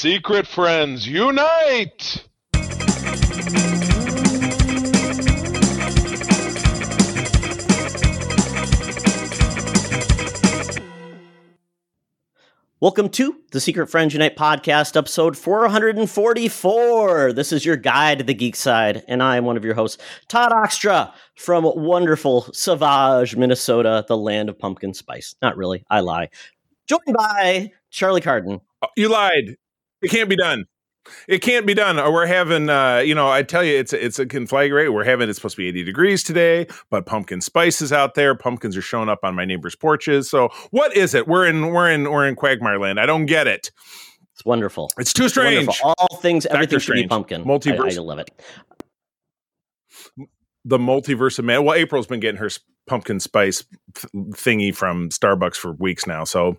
Secret friends, unite! Welcome to the Secret Friends Unite podcast, episode 444. This is your guide to the geek side, and I am one of your hosts, Todd Oxtra from wonderful Savage, Minnesota, the land of pumpkin spice. Not really, I lie. Joined by Charlie Carden. Oh, you lied. It can't be done. It can't be done. We're having, uh, you know, I tell you, it's a, it's a conflagrate. We're having it's supposed to be 80 degrees today, but pumpkin spice is out there. Pumpkins are showing up on my neighbors' porches. So what is it? We're in we're in we're in Quagmire land. I don't get it. It's wonderful. It's too strange. Wonderful. All things, Doctor everything should be Strange. pumpkin. Multiverse. I, I love it. The multiverse of man. Well, April's been getting her pumpkin spice th- thingy from Starbucks for weeks now. So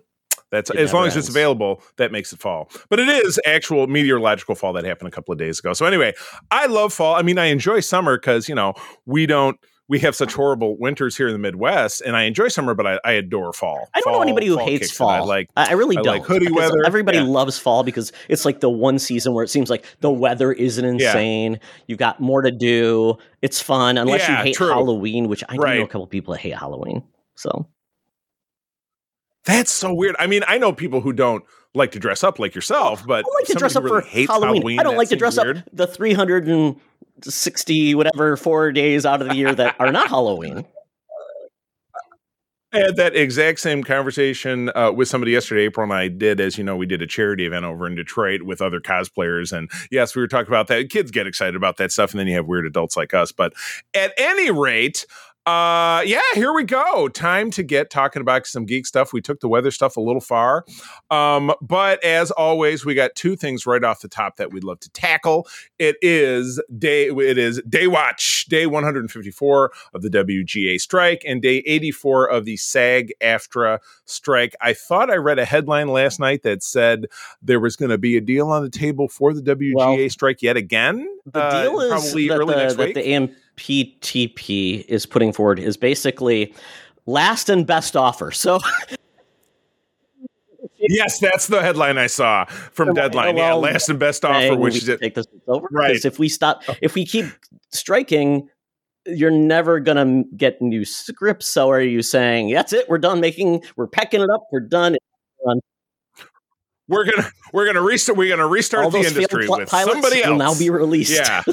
that's It as long never as it's available, that makes it fall. But it is actual meteorological fall that happened a couple of days ago. So anyway, I love fall. I mean, I enjoy summer because you know we don't we have such horrible winters here in the Midwest, and I enjoy summer, but I, I adore fall. I don't know anybody who fall hates in. I fall. like I, really I don't. like hoodie weather. Everybody Yeah. loves fall because it's like the one season where it seems like the weather isn't insane. You've got more to do. It's fun, unless Yeah, you hate true. Halloween, which I do know a couple people that hate Halloween. So that's so weird. I mean, I know people who don't like to dress up like yourself, but I don't like to dress up who for really hates Halloween. I don't like to dress weird. up the 360 whatever four days out of the year that are not Halloween. I had that exact same conversation uh, with somebody yesterday. April and I did, as you know, we did a charity event over in Detroit with other cosplayers, and yes, we were talking about that. Kids get excited about that stuff, and then you have weird adults like us. But at any rate, uh, yeah, here we go. Time to get talking about some geek stuff. We took the weather stuff a little far, um, but as always, we got two things right off the top that we'd love to tackle. It is day. It is day watch, day 154 of the WGA strike, and day 84 of the SAG-AFTRA strike. I thought I read a headline last night that said there was going to be a deal on the table for the WGA Well, strike yet again. The uh, deal is probably early the, next week. the AMPTP is putting forward is basically last and best offer. So yes, that's the headline I saw from Right, Deadline. yeah, last and best offer, which is it. take this over Right. if we stop if we keep striking you're never gonna get new scripts so are you saying that's it we're done making we're pecking it up we're done We're gonna we're gonna restart. We're gonna restart all the industry with somebody else. will now be released Yeah.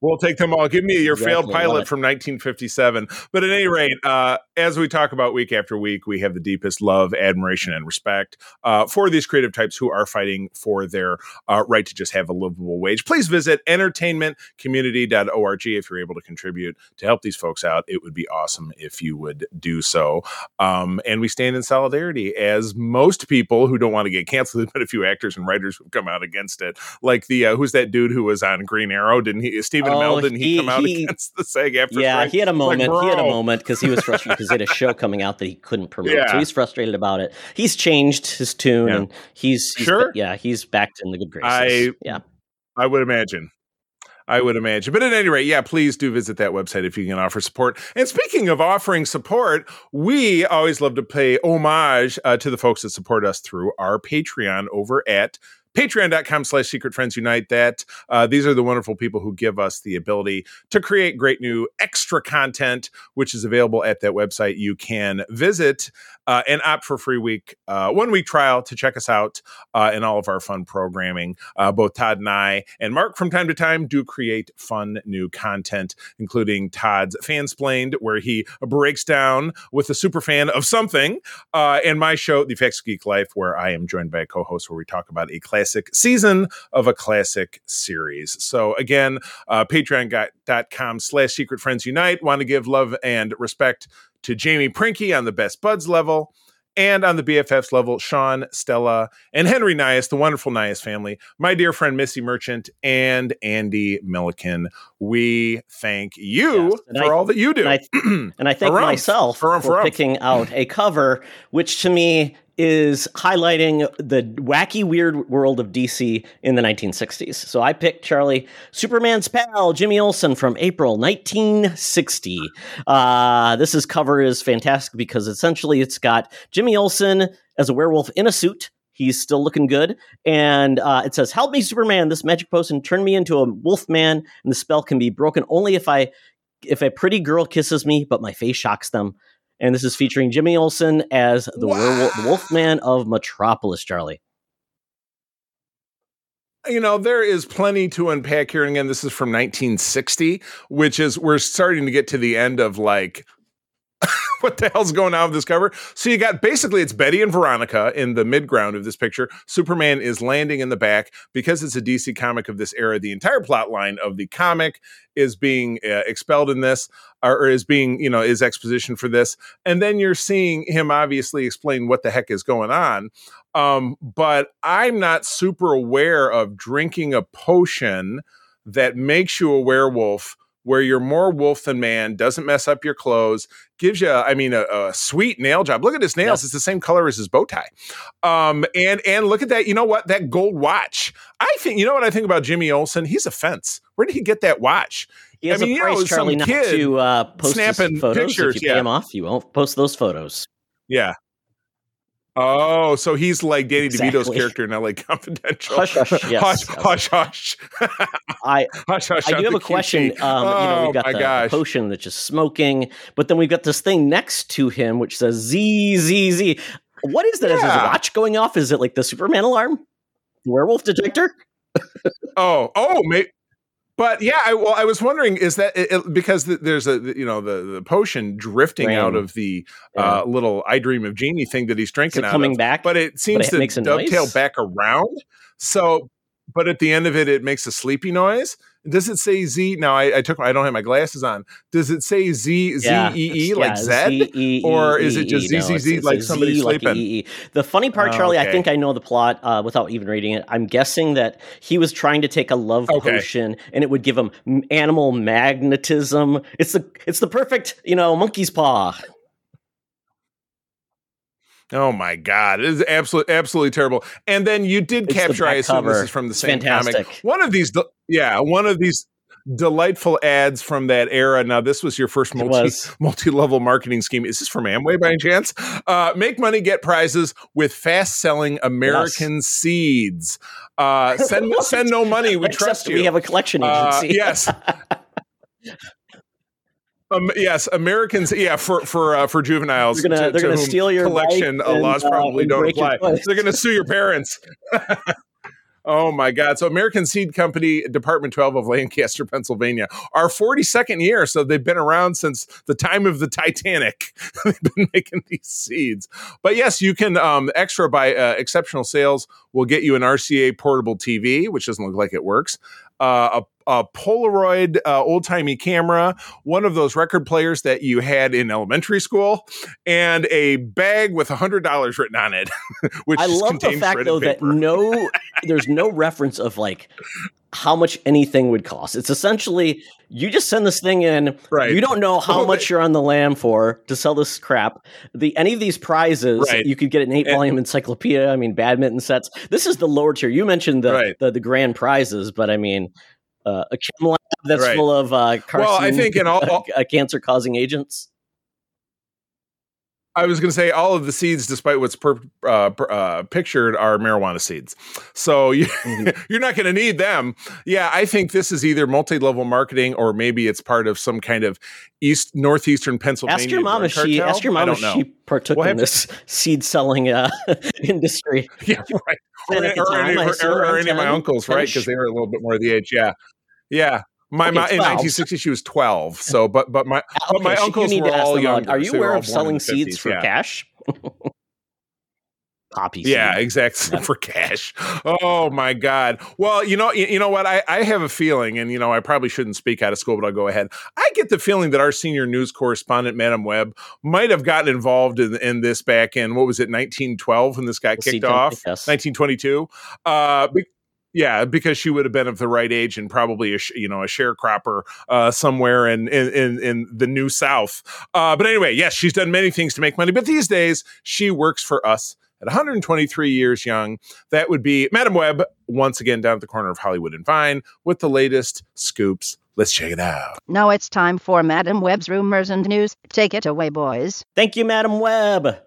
We'll take them all. Give me your failed Exactly, love pilot from 1957. But at any rate, uh, as we talk about week after week, we have the deepest love, admiration, and respect uh, for these creative types who are fighting for their uh, right to just have a livable wage. Please visit entertainmentcommunity.org if you're able to contribute to help these folks out. It would be awesome if you would do so. Um, and we stand in solidarity as most people who don't want to get canceled. Been a few actors and writers who've come out against it. Like the uh, who's that dude who was on Green Arrow? Didn't he? Oh? Didn't he, he- come out he- against the SAG after? yeah strike? he had a It's like, moment he had a moment because he was frustrated because he had a show coming out that he couldn't promote Yeah. so he's frustrated about it he's changed his tune Yeah. and he's, he's Sure. yeah he's back in the good graces I- yeah I would imagine. I would imagine. But at any rate, yeah, please do visit that website if you can offer support. And speaking of offering support, we always love to pay homage uh, to the folks that support us through our Patreon over at patreon.com slash secret friends unite that. Uh, these are the wonderful people who give us the ability to create great new extra content which is available at that website you can visit uh, and opt for free week uh, one week trial to check us out uh, and all of our fun programming. Uh, both Todd and I and Mark from time to time do create fun new content, including Todd's Fansplained, where he breaks down with a super fan of something, uh, and my show, The effects Geek Life, where I am joined by a co-host where we talk about a classic season of a classic series. So again, uh, patreon.com slash secret friends unite. Want to give love and respect to Jamie Prinkey on the Best Buds level. And on the BFFs level, Sean, Stella, and Henry Nyhus, the wonderful Nyhus family, my dear friend Missy Merchant, and Andee Milliken. We thank you Yes, for I- all that you do. and I- And I thank myself Harumph, for harumph. picking out a cover, which to me is highlighting the wacky, weird world of DC in the 1960s. So I picked Charlie, Superman's pal, Jimmy Olsen from April 1960. Uh, this is cover is fantastic because essentially it's got Jimmy Olsen as a werewolf in a suit. He's still looking good. And uh, it says, Help me, Superman. This magic potion turned me into a wolf man, and the spell can be broken only if I if a pretty girl kisses me, but my face shocks them. And this is featuring Jimmy Olsen as the, Wow. werewolf, the Wolfman of Metropolis, Charlie. you know there is plenty to unpack here and again this is from 1960 which is we're starting to get to the end of like what the hell's going on with this cover? So you got basically it's betty and veronica in the midground of this picture. Superman is landing in the back. Because it's a dc comic of this era the entire plot line of the comic is being uh, expelled in this or, or is being you know is exposition for this. And then you're seeing him obviously explain what the heck is going on. Um, but I'm not super aware of drinking a potion that makes you a werewolf where you're more wolf than man, doesn't mess up your clothes, gives you, I mean, a, a sweet nail job. Look at his nails; Yes. it's the same color as his bow tie. Um, and and look at that. You know what? That gold watch. I think you know what I think about Jimmy Olsen. He's a fence. Where did he get that watch? He has I mean, a you know, price, Charlie, not kid to uh, post snapping photos. pictures, if you pay him off, you won't post those photos. Yeah. Oh, so he's like Danny DeVito's Exactly. character in LA Confidential. Hush, hush, yes, hush, hush, hush. I, hush, hush. I do have a question. Um, you know, oh we've got my the, the potion that's just smoking, but then we've got this thing next to him which says Z Z Z. What is that? Is his watch going off? Is it like the Superman alarm? The werewolf detector? Oh, oh, may, but yeah. I, well, I was wondering, is that it, it- because th- there's a you know the the potion drifting out of the Yeah. uh, little I Dream of Genie thing that he's drinking out coming of, back? but it seems it to dovetail noise? back around. So, but at the end of it, it makes a sleepy noise. Does it say Z? Now I, I took I don't have my glasses on. Does it say Z Z E E like yeah, Z? Z-E-E-E-E. Or is it just Z Z it's like somebody Z like sleeping? EE. The funny part, Oh, Charlie, I think I know the plot uh, without even reading it. I'm guessing that he was trying to take a love Okay. potion, and it would give him animal magnetism. It's the it's the perfect, you know, monkey's paw. Oh my god, it is absolutely absolutely terrible. And then you did It's capture. I assume this is from the same comic. One of these, yeah, one of these delightful ads from that era. Now, this was your first multi multi level marketing scheme. Is this from Amway by any chance? Uh, make money, get prizes with fast selling American seeds. Uh, send send no money. We Except trust you. We have a collection Uh, agency. yes. Um, yes, Americans. Yeah, for for uh, for juveniles, They're gonna- to- they're to gonna steal your collection uh, and, laws uh, probably don't apply. They're going to sue your parents. Oh my God! So American Seed Company, Department Twelve of Lancaster, Pennsylvania, our forty second year. So they've been around since the time of the Titanic. they've been making these seeds. But yes, you can um, extra by uh, exceptional sales will get you an RCA portable TV, which doesn't look like it works. Uh, a, a Polaroid uh, old timey camera, one of those record players that you had in elementary school, and a bag with a hundred dollars written on it, which I love the fact though that no, there's no reference of like how much anything would cost. It's essentially you just send this thing in. Right. You don't know how Well, much you're on the lam for to sell this crap. The any of these prizes Right. you could get an eight And- volume encyclopedia. I mean, badminton sets. This is the lower tier. You mentioned the Right. the, the grand prizes, but I mean. Uh, a chem lab that's Right. full of uh, Well, I think in all- all- uh, cancer-causing agents. I was going to say all of the seeds, despite what's per, uh, per- uh, pictured, are marijuana seeds. So you, Mhm. you're not going to need them. Yeah, I think this is either multi-level marketing or maybe it's part of some kind of east northeastern Pennsylvania. Ask your mom if she cartel. ask your I mom if she partook Well, in this seed selling uh, industry. Yeah, right. And or, at the or time, any, of or any of my uncles, right? Because they were a little bit more of the age. Yeah, yeah. My Okay, mom in 1960 she was 12. So, but but my Uh, but my you uncles need were all uh. Are you aware of selling seeds 50s, for yeah. cash? Poppy seed. Yeah, exactly for cash. Oh my God. Well, you know, you, you know what? I, I have a feeling, and you know, I probably shouldn't speak out of school, but I'll go ahead. I get the feeling that our senior news correspondent, Madame Webb, might have gotten involved in, in this back in what was it, 1912, when this got seed kicked off, yes. 1922. Uh, be- yeah, because she would have been of the right age and probably a sh- you know a sharecropper uh, somewhere in, in in in the New South. Uh, but anyway, yes, she's done many things to make money, but these days she works for us at 123 years young. That would be Madame Webb once again down at the corner of Hollywood and Vine with the latest scoops. Let's check it out. Now it's time for Madame Webb's rumors and news. Take it away, boys. Thank you, Madame Webb.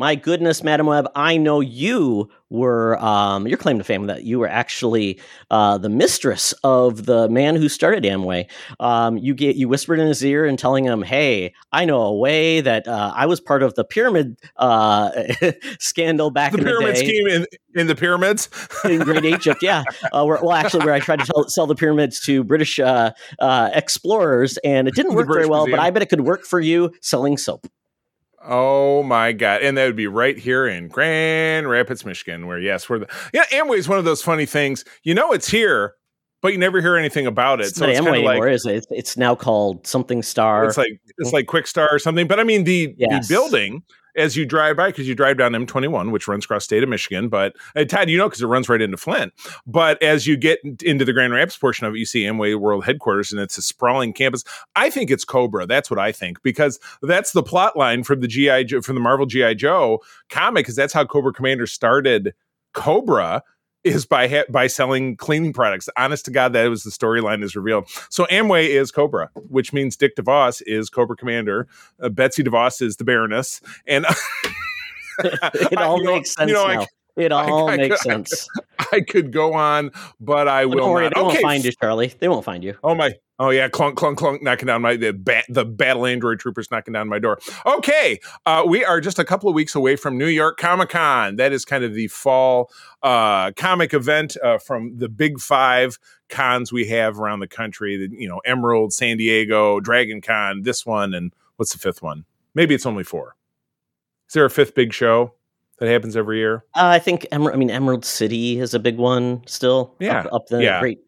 My goodness, Madame Webb, I know you were um, your claim to fame that you were actually uh, the mistress of the man who started Amway. Um, you get you whispered in his ear and telling him, "Hey, I know a way that uh, I was part of the pyramid uh, scandal back the in pyramid the day scheme in, in the pyramids. in Great Egypt." Yeah, uh, where, well, actually, where I tried to tell, sell the pyramids to British uh, uh, explorers, and it didn't work very well. But I bet it could work for you selling soap. Oh my god! And that would be right here in Grand Rapids, Michigan, where yes, we're the yeah. Amway is one of those funny things. You know, it's here, but you never hear anything about it. It's so not it's Amway like anymore, is it? It's, it's now called something Star. it's like it's like Quixtar or something. But I mean, the Yes. the building as you drive by because you drive down M21, which runs across state of Michigan. But uh, Todd, you know, because it runs right into Flint. But as you get into the Grand Rapids portion of it, you see Amway World Headquarters, and it's a sprawling campus. I think it's Cobra. That's what I think because that's the plot line from the GI from the Marvel GI Joe comic, because that's how Cobra Commander started. Cobra is by ha- by selling cleaning products. Honest to God, that was the storyline is revealed. So Amway is Cobra, which means Dick DeVos is Cobra Commander. Uh, Betsy DeVos is the Baroness, and it all know- makes sense you know, I now. it all I- I makes sense. I could go on, but I will don't worry, not. they won't find you, Charlie. They won't find you. Oh my! Oh yeah, clunk, clunk, clunk, knocking down my the bat, the battle android troopers knocking down my door. Okay, uh, we are just a couple of weeks away from New York Comic Con. That is kind of the fall uh, comic event uh, from the big five cons we have around the country. The, you know, Emerald, San Diego, Dragon Con, this one, and what's the fifth one? Maybe it's only four. Is there a fifth big show that happens every year? Uh, I think Emer- I mean Emerald City is a big one still. Yeah, up, up the yeah. great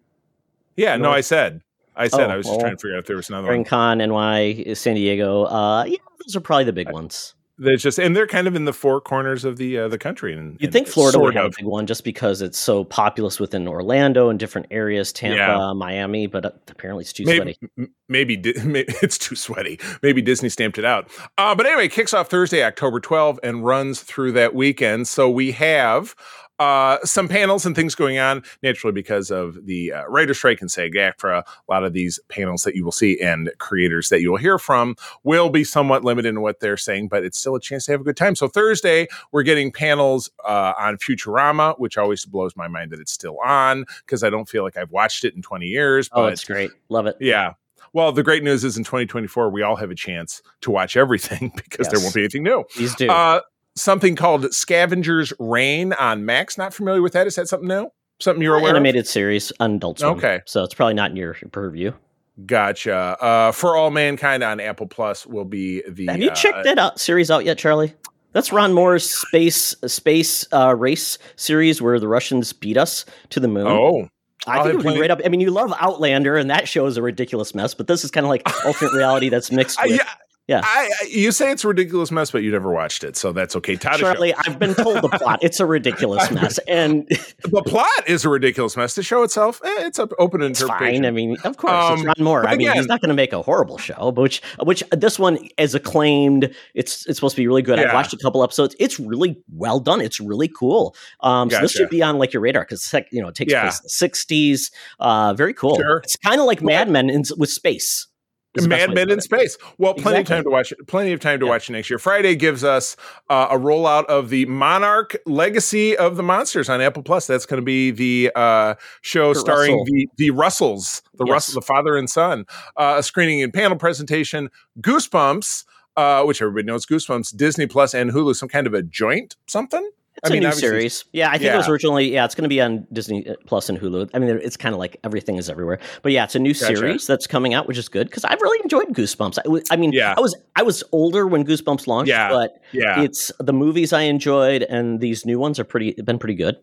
Yeah, no, I said, I said, Oh, I was just trying to figure out if there was another one. Dragon Con, NY, San Diego. Uh, yeah, those are probably the big ones. There's just and they're kind of in the four corners of the uh, the country. And You'd and think Florida would have a big one just because it's so populous within Orlando and different areas, Tampa, Yeah. Miami, but uh, apparently it's too Maybe, sweaty. m- maybe, it's too sweaty. Maybe Disney stamped it out. Uh, but anyway, it kicks off Thursday, October 12th, and runs through that weekend. So we have uh, some panels and things going on, naturally, because of the uh, writer strike and SAG AFTRA. A lot of these panels that you will see and creators that you will hear from will be somewhat limited in what they're saying, but it's still a chance to have a good time. So Thursday, we're getting panels uh, on Futurama, which always blows my mind that it's still on because I don't feel like I've watched it in 20 years. Oh, but it's great. Love it. yeah. Well, the great news is in 2024, we all have a chance to watch everything because there won't be anything new. Please do. Uh, something called Scavenger's Reign on Max. Not familiar with that. Is that something new? Something you're aware of? Animated series on Adult Swim. Okay. So it's probably not in your purview. Gotcha. Uh, For All Mankind on Apple Plus will be the. Have you uh, checked that out series out yet, Charlie? That's Ron Moore's space space uh, race series where the Russians beat us to the moon. Oh, I I'll think it would be right up. I mean, you love Outlander, and that show is a ridiculous mess. But this is kind of like alternate reality that's mixed with. yeah. Yeah. I, I- you say it's a ridiculous mess, but you never watched it, so that's okay. Todd, Charlie, I've been told the plot. It's a ridiculous mess, and the plot is a ridiculous mess. The show itself, eh, it's an open it's interpretation. fine. I mean, of course, Um, it's Ron Moore. but I mean, he's not going to make a horrible show, but which, which this one is acclaimed. It's it's supposed to be really good. I've watched a couple episodes. It's really well done. It's really cool. Um, so this should be on like your radar because you know it takes Yeah. place in the '60s. Uh, very cool. Sure. It's kind of like Mad Men in, with space. Mad Men in it. space. Well, plenty Exactly. of time to watch. Plenty of time to Yeah. watch next year. Friday gives us uh, a rollout of the Monarch Legacy of the Monsters on Apple Plus. That's going to be the uh, show starring Russell. the the Russells, the Yes. Russell, the father and son. Uh, a screening and panel presentation. Goosebumps. Uh, which everybody knows, Goosebumps, Disney Plus, and Hulu, some kind of a joint something. It's I mean, a new series. Yeah, I think it was originally. Yeah, it's going to be on Disney uh, Plus and Hulu. I mean, it's kind of like everything is everywhere. But yeah, it's a new Gotcha. series that's coming out, which is good because I've really enjoyed Goosebumps. I mean, Yeah. I was I was older when Goosebumps launched, Yeah. but Yeah, it's the movies I enjoyed, and these new ones are pretty been pretty good.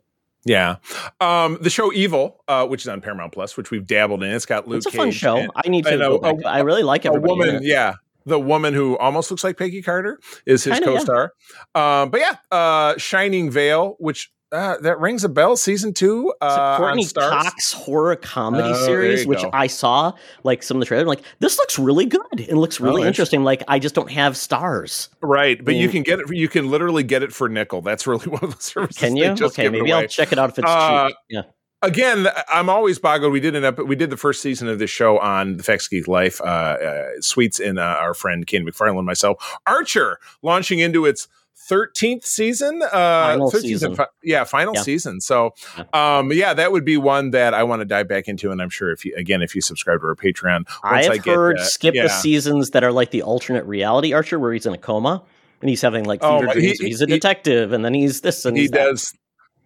yeah. Um, the show Evil, uh, which is on Paramount Plus, which we've dabbled in. It's got Luke. it's a fun Cage show. and- I need to I know, go back. really like it. a woman, it. yeah. The woman who almost looks like Peggy Carter is his Kinda, co-star. Um, but yeah, uh, Shining Veil, which uh, that rings a bell. Season two uh, Courteney. Cox horror comedy Oh, series, which go. I saw like some of the trailer. I'm like, this looks really good. It looks really Oh, interesting. Like I just don't have stars. Right, but you can get it. You can literally get it for nickel. That's really one of the services. Can you? Okay, maybe. I'll check it out if it's Uh, cheap. Yeah. Again, I'm always boggled. We did an ep- we did the first season of this show on the Facts Geek Life. Uh, uh, Sweets and uh, our friend Ken McFarland and myself. Archer launching into its 13th season uh Final 13th season. fi- yeah final Yeah. season so um yeah that would be one that i want to dive back into and i'm sure if you again if you subscribe to our patreon I have I get heard that- skip yeah. the seasons that are like the alternate reality Archer, where he's in a coma and he's having like Oh, fever he- dreams. he's a he- detective, and then he's this and he does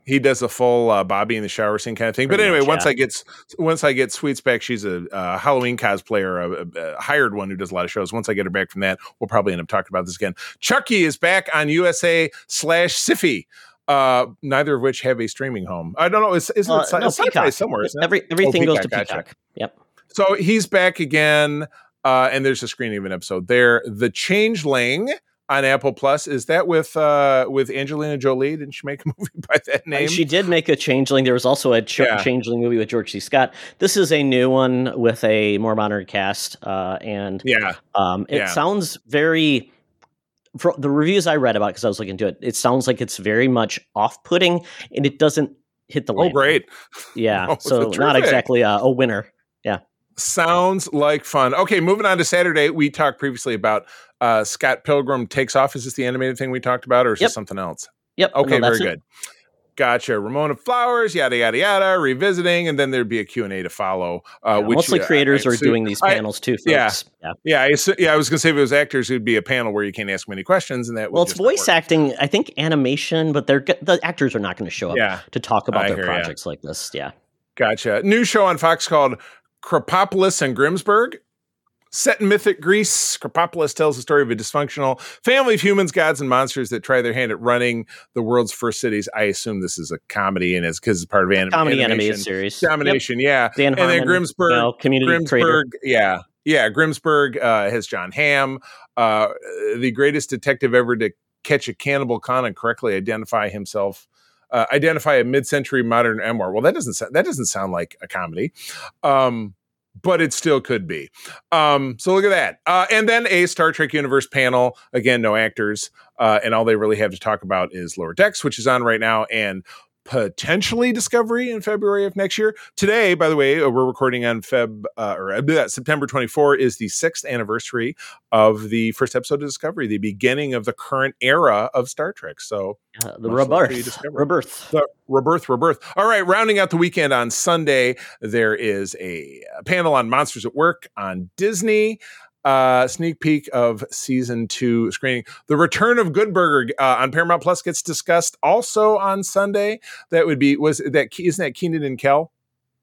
he does a full uh, Bobby in the shower scene kind of thing. But anyway, much, once yeah. I get once I get Sweets back, she's a, uh Halloween cosplayer, a, a, a hired one who does a lot of shows. Once I get her back from that, we'll probably end up talking about this again. Chucky is back on USA slash Syfy. Uh, neither of which have a streaming home. I don't know. Is, isn't Uh, it, no, it's Peacock. somewhere? Isn't? Every everything goes to Peacock, gotcha. Peacock. Yep. So he's back again, uh, and there's a screening of an episode there. The Changeling on Apple Plus is that with uh, with Angelina Jolie? Didn't she make a movie by that name? She did make a changeling. There was also a ch- Yeah. changeling movie with George C. Scott. This is a new one with a more modern cast, uh, and yeah, um, it Yeah. sounds very. For the reviews I read about, because I was looking into it, it sounds like it's very much off-putting, and it doesn't hit the. oh great. Yeah, Oh, so not exactly a, a winner. Sounds like fun. Okay, moving on to Saturday. We talked previously about uh, Scott Pilgrim takes off. Is this the animated thing we talked about, or is Yep. this something else? Yep. Okay, no, very it. good. Gotcha. Ramona Flowers, yada yada yada, revisiting, and then there'd be a Q and A to follow. Uh, Yeah, which mostly uh, creators I are assume- doing these I- panels too. Folks. yeah. yeah. Yeah, I yeah. I was gonna say if it was actors, it'd be a panel where you can't ask many questions, and that would Well, it's voice acting. I think animation, but they're the actors are not going to show up Yeah, to talk about I their projects like this. Yeah. Gotcha. New show on Fox called Krapopolis and Grimsburg. Set in mythic Greece, Krapopolis tells the story of a dysfunctional family of humans, gods, and monsters that try their hand at running the world's first cities. I assume this is a comedy and it's because it's part of anim- Comedy animation. animated series. Domination, yeah. Dan and then Grimsburg, community creator. Yeah, yeah. Grimsburg uh, has John Hamm, uh, the greatest detective ever to catch a cannibal con and correctly identify himself. Uh, identify a mid-century modern memoir. Well, that doesn't that doesn't sound like a comedy, um, but it still could be. Um, so look at that. Uh, and then a Star Trek Universe panel. Again, no actors, uh, and all they really have to talk about is Lower Decks, which is on right now, and potentially Discovery in February of next year. Today, by the way, uh, we're recording on Feb uh, or uh, September 24 is the sixth anniversary of the first episode of Discovery, the beginning of the current era of Star Trek. So Uh, the Much love to you, rebirth. Rebirth. the rebirth, rebirth. All right, rounding out the weekend on Sunday, there is a panel on Monsters at Work on Disney. Uh, sneak peek of season two screening. The return of Good Burger uh, on Paramount Plus gets discussed also on Sunday. That would be was that isn't that Kenan and Kel?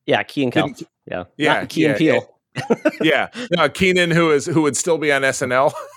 Yeah, Key and Kel. Didn't- Yeah. Yeah, Not Key and yeah, Peele. Yeah, no, Kenan, who is who would still be on SNL.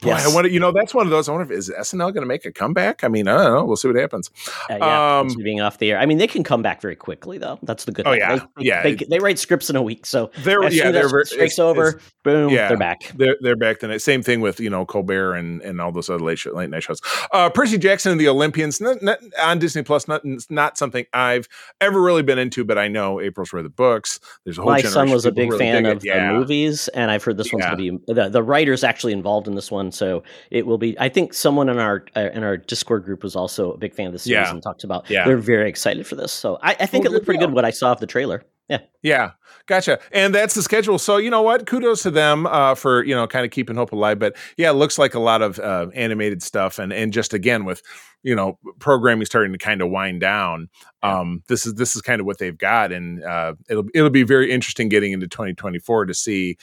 Boy, Yes. I wonder. You know, that's one of those. I wonder if is SNL going to make a comeback. I mean, I don't know. We'll see what happens. Uh, yeah, Um, being off the air. I mean, they can come back very quickly, though. That's the good Oh, thing. yeah. They, Yeah. They, they write scripts in a week, so They're yeah, they're it's- over, boom, yeah. they're back. They're they're back then. Same thing with you know Colbert and and all those other late, show, late night shows. Uh, Percy Jackson and the Olympians not, not, on Disney Plus. Not not something I've ever really been into, but I know April's read the books. There's a whole My son was a big really fan it. Of yeah. the movies, and I've heard this one's going to be the, the writer's actually involved in this one, so it will be. I think someone in our uh, in our Discord group was also a big fan of the series Yeah. and talked about. Yeah. they're very excited for this. So I, I think it looked pretty good what I saw of the trailer. Yeah, Yeah, gotcha. And that's the schedule. So you know what? Kudos to them uh, for you know kind of keeping hope alive. But yeah, it looks like a lot of uh, animated stuff, and and just again with you know programming starting to kind of wind down. Um, this is this is kind of what they've got, and uh, it'll it'll be very interesting getting into 2024 to see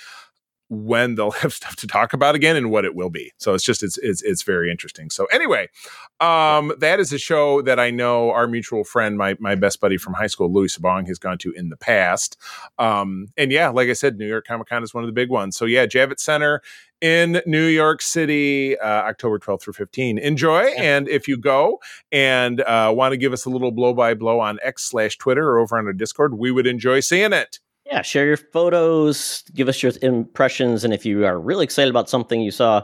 when they'll have stuff to talk about again and what it will be. So it's just it's it's it's very interesting. So anyway, um, that is a show that I know our mutual friend, my my best buddy from high school, Louis Sabong, has gone to in the past. Um, and yeah, like I said, New York Comic Con is one of the big ones. So yeah, Javits Center in New York City, uh, October 12th through 15. Enjoy. And if you go and uh, want to give us a little blow by blow on X slash Twitter or over on our Discord, we would enjoy seeing it. Yeah. Share your photos, give us your impressions, and if you are really excited about something you saw,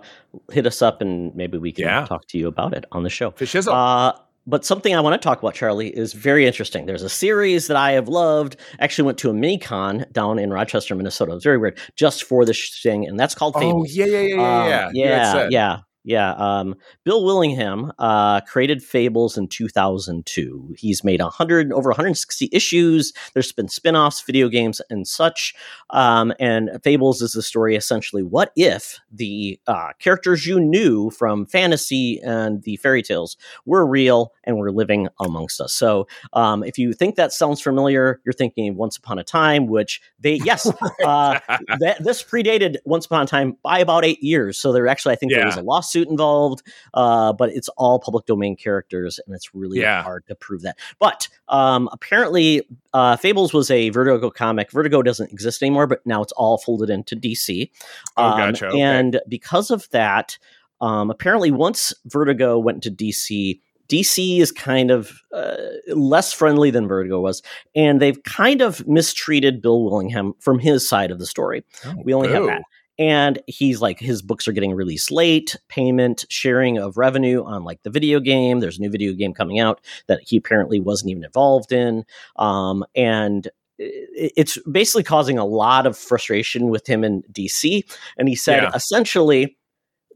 hit us up, and maybe we can Yeah. talk to you about it on the show. Uh, but something I want to talk about, Charlie, is very interesting. There's a series that I have loved. Actually, went to a mini con down in Rochester, Minnesota. It was very weird, just for this thing, and that's called Oh Fables. yeah, yeah, yeah, yeah, Um, yeah. Yeah, yeah, Yeah. Um, Bill Willingham uh, created Fables in 2002. He's made 100 over 160 issues. There's been spin-offs, video games, and such. Um, and Fables is the story essentially. What if the uh, characters you knew from fantasy and the fairy tales were real and were living amongst us? So, um, if you think that sounds familiar, you're thinking Once Upon a Time, which they yes, uh, that, this predated Once Upon a Time by about eight years. So there actually, I think, there was a lawsuit involved, uh, but it's all public domain characters, and it's really Yeah. hard to prove that. But um, apparently, uh, Fables was a Vertigo comic. Vertigo doesn't exist anymore, but now it's all folded into DC. Oh, Um, gotcha. Okay. And because of that, um, apparently, once Vertigo went to DC, DC is kind of uh, less friendly than Vertigo was, and they've kind of mistreated Bill Willingham from his side of the story. Oh, We only have that. And he's like, his books are getting released late, payment, sharing of revenue on like the video game. There's a new video game coming out that he apparently wasn't even involved in. Um, and it's basically causing a lot of frustration with him in DC. And he said, Yeah. essentially,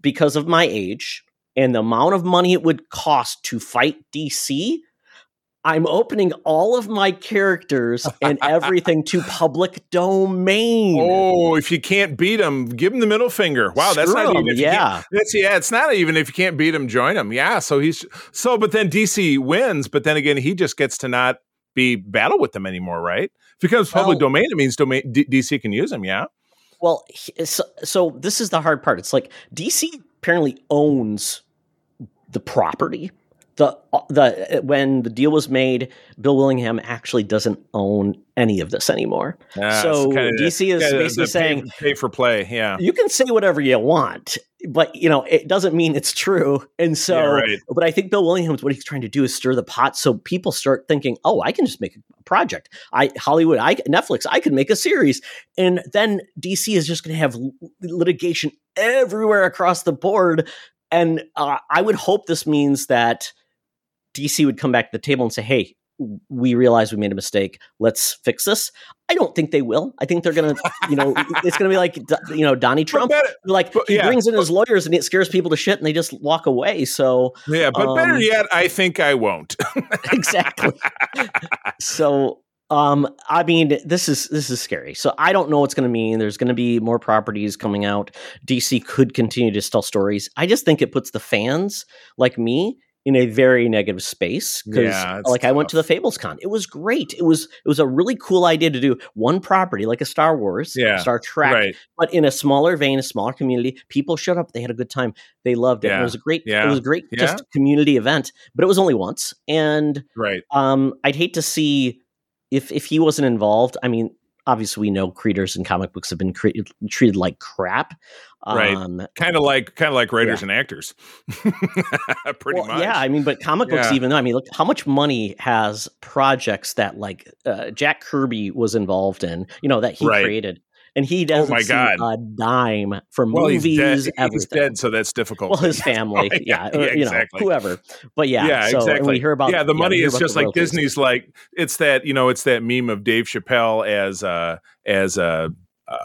because of my age and the amount of money it would cost to fight DC, I'm opening all of my characters and everything to public domain. Oh, if you can't beat them, give them the middle finger. Wow, that's Screw not 'em, even. if you can't- yeah. That's yeah. It's not even if you can't beat them, join them. Yeah. So he's so, but then DC wins, but then again, he just gets to not be battle with them anymore, right? Becomes public Well- domain, it means domain D- DC can use them. Yeah. Well, so, so this is the hard part. It's like DC apparently owns the property. The uh, the uh, when the deal was made, Bill Willingham actually doesn't own any of this anymore. Yeah, so kinda the- DC is kinda the basically pay- saying pay for play. Yeah. you can say whatever you want, but you know it doesn't mean it's true. And so, Yeah, right. but I think Bill Williams, what he's trying to do is stir the pot, so people start thinking, "Oh, I can just make a project. I Hollywood, I Netflix, I can make a series." And then DC is just going to have litigation everywhere across the board. And uh, I would hope this means that DC would come back to the table and say, "Hey." We realize we made a mistake. Let's fix this. I don't think they will. I think they're gonna, you know, it's gonna be like, you know, Donnie Trump better- like But- he yeah, brings in his lawyers and it scares people to shit and they just walk away so yeah, but better Um, yet, I think I won't. exactly so um i mean this is this is scary so i don't know what's going to mean there's going to be more properties coming out dc could continue to tell stories i just think it puts the fans like me in a very negative space because Yeah, like i went to the fables con it was great it was it was a really cool idea to do one property like a star wars Yeah, star trek right. but in a smaller vein, a smaller community, people showed up. They had a good time. They loved it. Yeah. It was a great. Yeah. It was a great Yeah. just community event. But it was only once, and Right. um, I'd hate to see if if he wasn't involved. I mean, obviously, we know creators and comic books have been cre- treated like crap. Right. Um, Kind of like kind of like writers and actors. Pretty well, much. Yeah, I mean, but comic books, Yeah. even though I mean, look how much money has projects that like uh, Jack Kirby was involved in, you know, that he Right. created, and he doesn't my see God. a dime from well, movies, he's dead. He's dead, so that's difficult. well, his family, yeah, yeah, yeah, you know, exactly. whoever. But yeah, yeah, so, exactly. We hear about yeah, the money hear is just like. Disney's. Like it's that you know, it's that meme of Dave Chappelle as uh as a uh,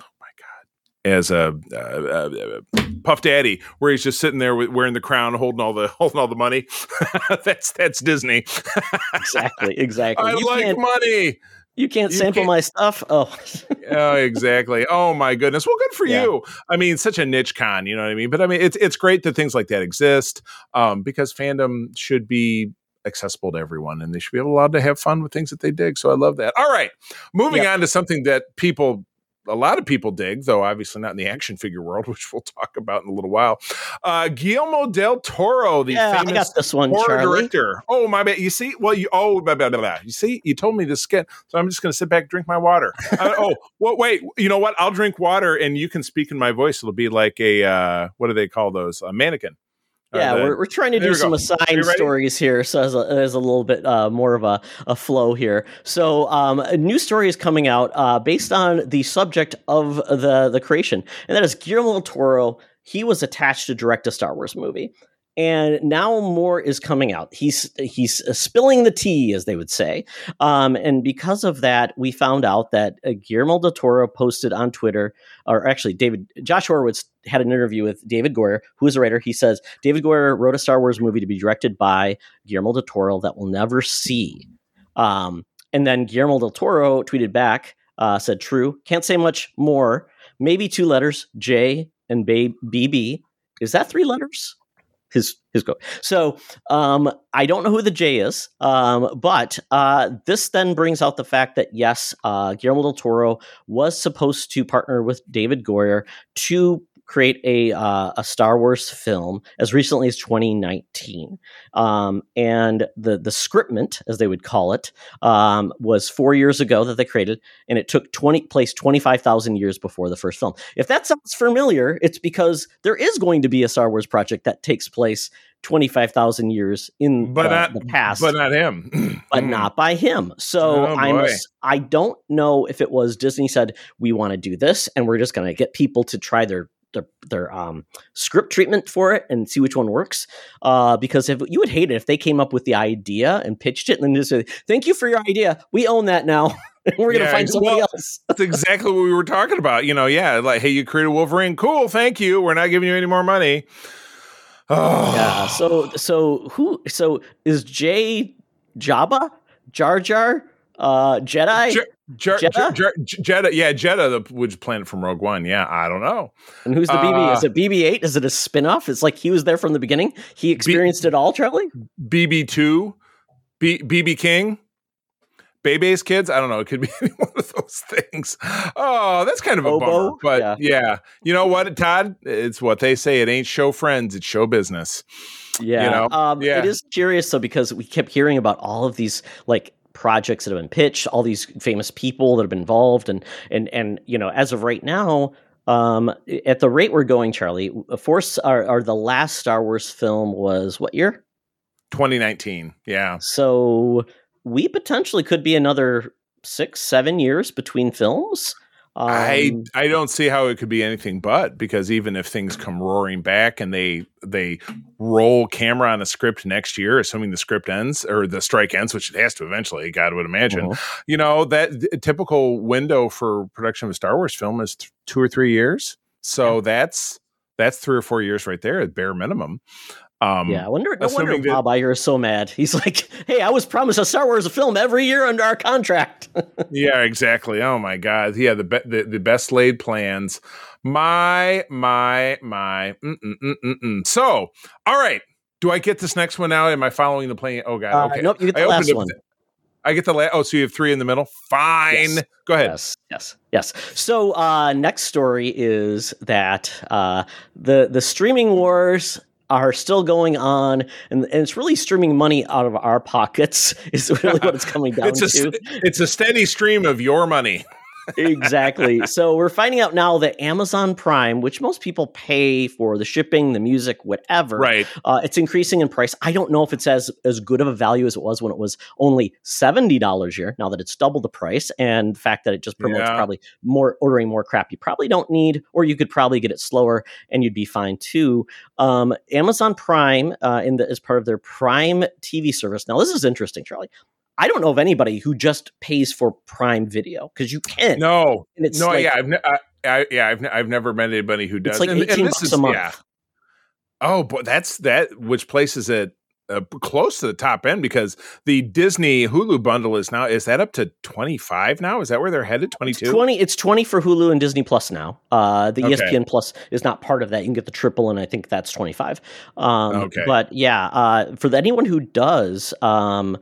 oh my god, as a uh, uh, uh, Puff Daddy, where he's just sitting there with, wearing the crown, holding all the holding all the money. that's that's Disney. Exactly, exactly. I you like money. You can't you sample can't- my stuff. Oh, oh, exactly. Oh my goodness. Well, good for Yeah. you. I mean, such a niche con, you know what I mean? But I mean, it's it's great that things like that exist um, because fandom should be accessible to everyone and they should be allowed to have fun with things that they dig. So I love that. All right, moving Yep. on to something that people. A lot of people dig, though obviously not in the action figure world, which we'll talk about in a little while. Uh, Guillermo del Toro, the yeah, I got this one, horror Charlie. director. Oh my bad. You see, well, you oh blah, blah, blah, blah. You see, you told me to skip, so I'm just going to sit back, drink my water. Uh, oh, well, wait. You know what? I'll drink water, and you can speak in my voice. It'll be like a uh, what do they call those? A mannequin. Yeah, we're, we're trying to there do some go. assigned stories here, so as a, as a little bit uh, more of a, a flow here. So, um, a new story is coming out uh, based on the subject of the the creation, and that is Guillermo del Toro. He was attached to direct a Star Wars movie, and now more is coming out. He's he's uh, spilling the tea, as they would say, um, and because of that, we found out that uh, Guillermo del Toro posted on Twitter, or actually, David Josh Horowitz had an interview with David Goyer, who is a writer. He says David Goyer wrote a Star Wars movie to be directed by Guillermo del Toro that we'll never see. Um, and then Guillermo del Toro tweeted back, uh, said, "True, can't say much more. Maybe two letters, J and B- BB. Is that three letters?" his his quote. So um, I don't know who the J is, um, but uh, this then brings out the fact that yes, uh, Guillermo del Toro was supposed to partner with David Goyer to create a uh, a Star Wars film as recently as 2019, um, and the the scriptment, as they would call it, um, was four years ago that they created, and it took 20 place 25,000 years before the first film. If that sounds familiar, it's because there is going to be a Star Wars project that takes place 25,000 years in but uh, not, the past. but not him. but not by him. So Oh, I'm. I don't know if it was Disney said we want to do this and we're just going to get people to try their their, their um, script treatment for it and see which one works. Uh, because if you would hate it if they came up with the idea and pitched it and then just said, "Thank you for your idea. We own that now. we're going to Yeah, find somebody well, else." That's exactly what we were talking about. You know, yeah, like, hey, you created Wolverine. Cool, thank you. We're not giving you any more money. Oh, Yeah. So so who so is Jay Jabba Jar Jar uh, Jedi? Jar- Jedha? Jar- Jar- Jedha, yeah, Jedha, the which planet from Rogue One. Yeah, I don't know. And who's the BB? Uh, Is it BB-8? Is it a spin-off? It's like he was there from the beginning. He experienced it all, Charlie. BB two, B- BB King, Bebe's kids. I don't know. It could be any one of those things. Oh, that's kind of a Obo? bummer. But Yeah. yeah. you know what, Todd? It's what they say. It ain't show friends. It's show business. Yeah. You know? Um, Yeah. It is curious though because we kept hearing about all of these like projects that have been pitched, all these famous people that have been involved, and and and you know, as of right now. Um, at the rate we're going, Charlie, Force, or, or the last Star Wars film was what year? 2019. Yeah. So we potentially could be another six, seven years between films. I Um, I don't see how it could be anything but because even if things come roaring back and they they roll camera on a script next year, assuming the script ends or the strike ends, which it has to eventually, God would imagine. uh-huh. You know that th- typical window for production of a Star Wars film is th- two or three years. So that's that's three or four years right there at bare minimum. Um, Yeah, I wonder. No wonder that- Bob Iger is so mad. He's like, "Hey, I was promised a Star Wars film every year under our contract." yeah, exactly. Oh my God. Yeah, the be- the, the best laid plans. My my my. Mm-mm-mm-mm-mm. So, all right. Do I get this next one now? Am I following the plan? Oh God. Uh, Okay. Nope, you get I the opened last it- one. I get the last. Oh, so you have three in the middle. Fine. Yes. Go ahead. Yes, yes, yes. So, uh, next story is that uh, the the streaming wars are still going on, and, and it's really streaming money out of our pockets. Is really what it's coming down It's a to. it's a steady stream of your money. Exactly. So we're finding out now that Amazon Prime, which most people pay for the shipping, the music, whatever, Right. uh, it's increasing in price. I don't know if it's as as good of a value as it was when it was only seventy dollars a year. Now that it's double the price, and the fact that it just promotes Yeah. probably more ordering more crap you probably don't need, or you could probably get it slower and you'd be fine too. Um, Amazon Prime, uh, in the, as part of their Prime TV service. Now this is interesting, Charlie. I don't know of anybody who just pays for Prime Video because you can. No. and it's no. like, yeah. I've ne- I, I, yeah. I've ne- I've never met anybody who does. like And- and 18 this bucks is- a month. Yeah. Oh, but that's that. Which places it uh, close to the top end because the Disney Hulu bundle is now is that up to twenty five now? Is that where they're headed? Twenty two. 20 it's 20 for hulu and disney plus now uh the Okay. espn plus is not part of that you can get the triple and i think that's 25 um Okay. but yeah uh for the, anyone who does um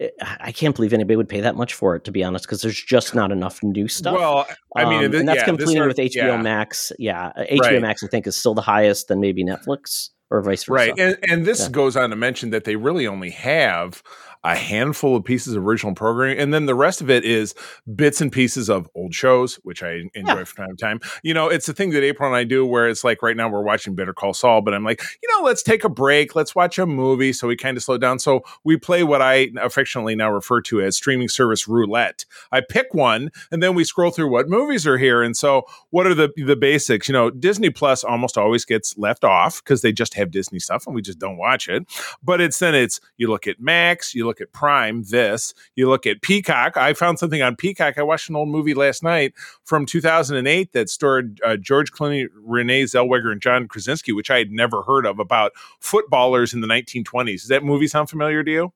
I- I can't believe anybody would pay that much for it, to be honest, because there's just not enough new stuff. Well, I mean, Um, and that's yeah, completed with HBO yeah. Max. Yeah, uh, HBO Right. Max, I think, is still the highest, then maybe Netflix or vice versa. Right. And, and this Yeah. goes on to mention that they really only have a handful of pieces of original programming. And then the rest of it is bits and pieces of old shows, which I enjoy Yeah. from time to time. You know, it's the thing that April and I do where it's like right now we're watching Better Call Saul, but I'm like, you know, let's take a break. Let's watch a movie. So we kind of slow down. So we play what I affectionately now refer to as streaming service roulette. I pick one and then we scroll through what movies are here. And so what are the the basics? You know, Disney Plus almost always gets left off because they just have Disney stuff and we just don't watch it. But it's then it's you look at Max, you look at Prime, this. You look at Peacock. I found something on Peacock. I watched an old movie last night from 2008 that starred uh, George Clooney, Renee Zellweger, and John Krasinski, which I had never heard of about footballers in the 1920s. Does that movie sound familiar to you?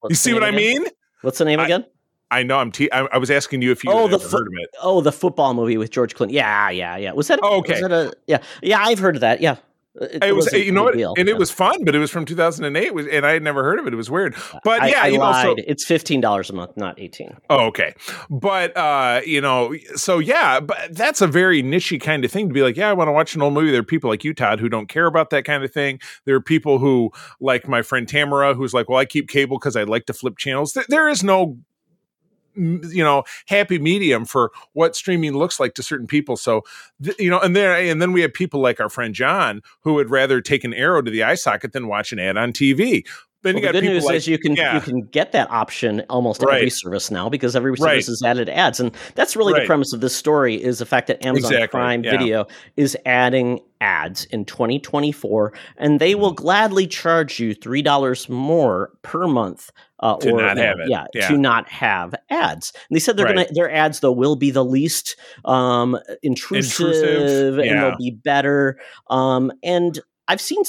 What's you see what I mean? What's the name I- again? I know. I'm. Te- I, I was asking you if you Oh, had the fo- heard of it. Oh, the football movie with George Clooney. Yeah, yeah, yeah. Was that? Oh, okay. Was that a, yeah, yeah. I've heard of that. Yeah. It, It was, you know what, deal. and it was fun, but it was from 2008, was- and I had never heard of it. It was weird, but I, yeah, I you know, so it's fifteen dollars a month, not eighteen. Oh, okay. But uh, you know, so yeah, but that's a very nichey kind of thing to be like, yeah, I want to watch an old movie. There are people like you, Todd, who don't care about that kind of thing. There are people who, like my friend Tamara, who's like, well, I keep cable because I like to flip channels. There, there is no you know happy medium for what streaming looks like to certain people so th- you know and then and then we have people like our friend john who would rather take an arrow to the eye socket than watch an ad on tv then Well, you the got good news like is you can yeah. you can get that option almost every service now because every Right. service has added ads, and that's really the premise of this story is the fact that Amazon Exactly, Prime yeah. Video is adding ads in 2024, and they will gladly charge you three dollars more per month. Uh, To or, not have it, yeah, yeah. to not have ads. And they said they're Right. gonna their ads though will be the least um, intrusive, Intrusive, and yeah. they'll be better. Um, and I've seen,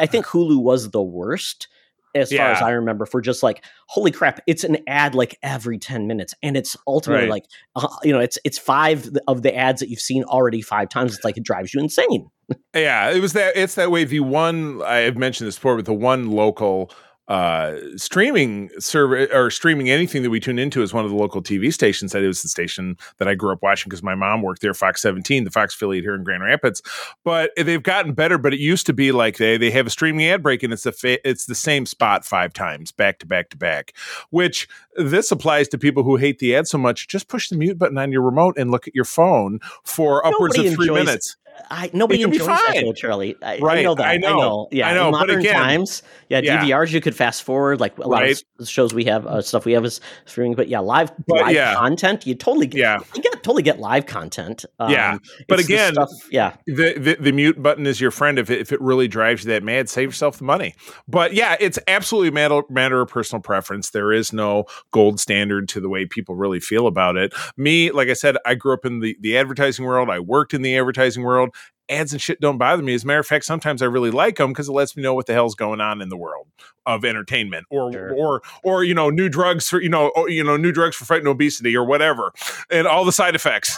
I think Hulu was the worst as far as I remember for just like, holy crap, it's an ad like every 10 minutes. And it's ultimately Right. like, uh, you know, it's, it's five of the ads that you've seen already five times. It's like, it drives you insane. Yeah, it was that. It's that way. The one I have mentioned this before, but the one local uh streaming server or streaming anything that we tune into is one of the local TV stations. That is the station that I grew up watching because my mom worked there, Fox 17, the Fox affiliate here in Grand Rapids. But they've gotten better. But it used to be like they they have a streaming ad break and it's the fa- it's the same spot five times back to back to back. Which this applies to people who hate the ad so much. Just push the mute button on your remote and look at your phone for upwards Nobody of three minutes. I, nobody can be enjoys that Charlie. I, I Right, know that. I know. Yeah. I know, In but modern again- times, yeah, Yeah. DVRs you could fast forward. Like a lot Right. of shows we have, uh, stuff we have is streaming. But yeah, live But live yeah. content. You totally get. Yeah. You get totally get live content. Yeah, but the again, stuff, yeah. the, the the mute button is your friend if it, if it really drives you that mad save yourself the money but yeah it's absolutely a matter, matter of personal preference there is no gold standard to the way people really feel about it me like i said i grew up in the the advertising world i worked in the advertising world ads and shit don't bother me as a matter of fact sometimes i really like them because it lets me know what the hell's going on in the world of entertainment or Sure. or or you know new drugs for you know or, you know new drugs for fighting obesity or whatever and all the side effects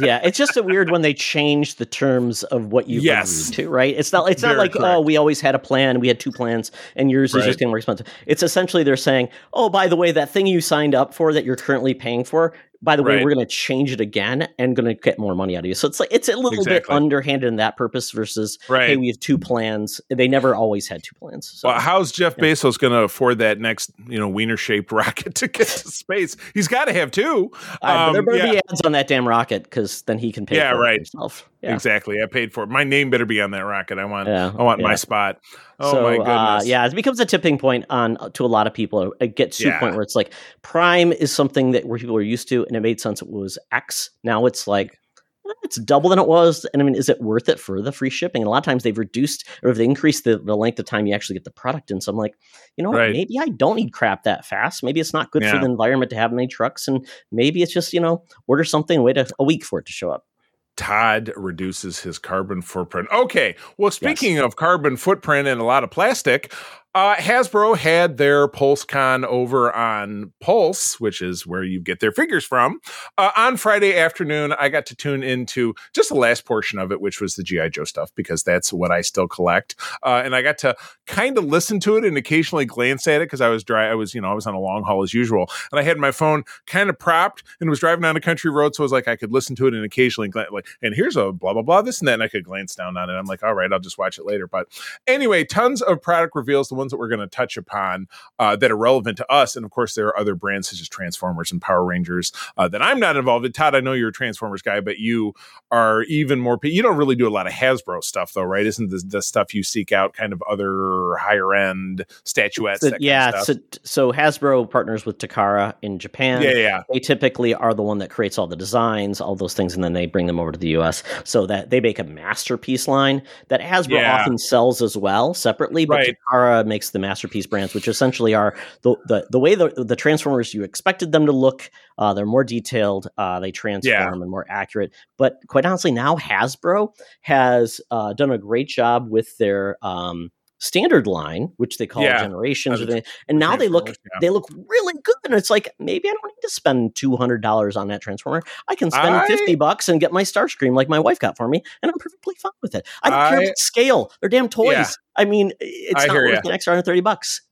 yeah, it's just a weird when they change the terms of what you've Yes. to, right? It's not it's not Very like oh, correct. oh we always had a plan, we had two plans, and yours is Right. just getting more expensive. It's essentially they're saying, oh by the way, that thing you signed up for that you're currently paying for, by the way, Right. we're going to change it again and going to get more money out of you. So it's like it's a little bit underhanded in that purpose versus right hey we have two plans. They never always had two plans. So. Well, how's Jeff yeah. Bezos going to afford that next, you know, wiener shaped rocket to get to space? He's got to have two. But there um, better yeah. be ads on that damn rocket because then he can pay Yeah, for right. himself. Yeah. Exactly. I paid for it. My name better be on that rocket. I want. I want my spot. Oh so, my goodness. Uh, yeah, it becomes a tipping point on to a lot of people. It gets to a point where it's like Prime is something that where people are used to, and it made sense. It was X. Now it's like eh, it's double than it was. And I mean, is it worth it for the free shipping? And a lot of times they've reduced or they've increased the, the length of time you actually get the product in. So I'm like, you know what? Right. Maybe I don't need crap that fast. Maybe it's not good for the environment to have many trucks, and maybe it's just you know order something, wait a, a week for it to show up. Todd reduces his carbon footprint. Okay. Well, speaking of carbon footprint and a lot of plastic, uh, Hasbro had their PulseCon over on Pulse, which is where you get their figures from. Uh, on Friday afternoon, I got to tune into just the last portion of it, which was the GI Joe stuff, because that's what I still collect. Uh, and I got to kind of listen to it and occasionally glance at it because I was dry. I was, you know, I was on a long haul as usual, and I had my phone kind of propped and was driving down a country road, so I was like, I could listen to it and occasionally gla- like, and here's a blah blah blah this and that, and I could glance down on it. I'm like, all right, I'll just watch it later. But anyway, tons of product reveals. The ones that we're going to touch upon uh, that are relevant to us, and of course, there are other brands such as Transformers and Power Rangers uh, that I'm not involved in. Todd, I know you're a Transformers guy, but you are even more. You don't really do a lot of Hasbro stuff, though, right? Isn't the, the stuff you seek out kind of other higher end statuettes? So, that kind of yeah, so, so Hasbro partners with Takara in Japan. yeah, yeah, they typically are the one that creates all the designs, all those things, and then they bring them over to the US so that they make a masterpiece line that Hasbro Yeah. often sells as well separately, but Right. Takara makes the masterpiece brands, which essentially are the the, the way the, the Transformers you expected them to look. Uh, they're more detailed. Uh, they transform Yeah. and more accurate. But quite honestly, now Hasbro has uh, done a great job with their um, standard line, which they call Yeah. generations, they, and now they look yeah. they look really good. And it's like maybe I don't need to spend two hundred dollars on that transformer. I can spend I- fifty bucks and get my Starscream like my wife got for me, and I'm perfectly fine with it. I don't care about scale; they're damn toys. Yeah. I mean, it's I not worth ya. an extra hundred thirty bucks.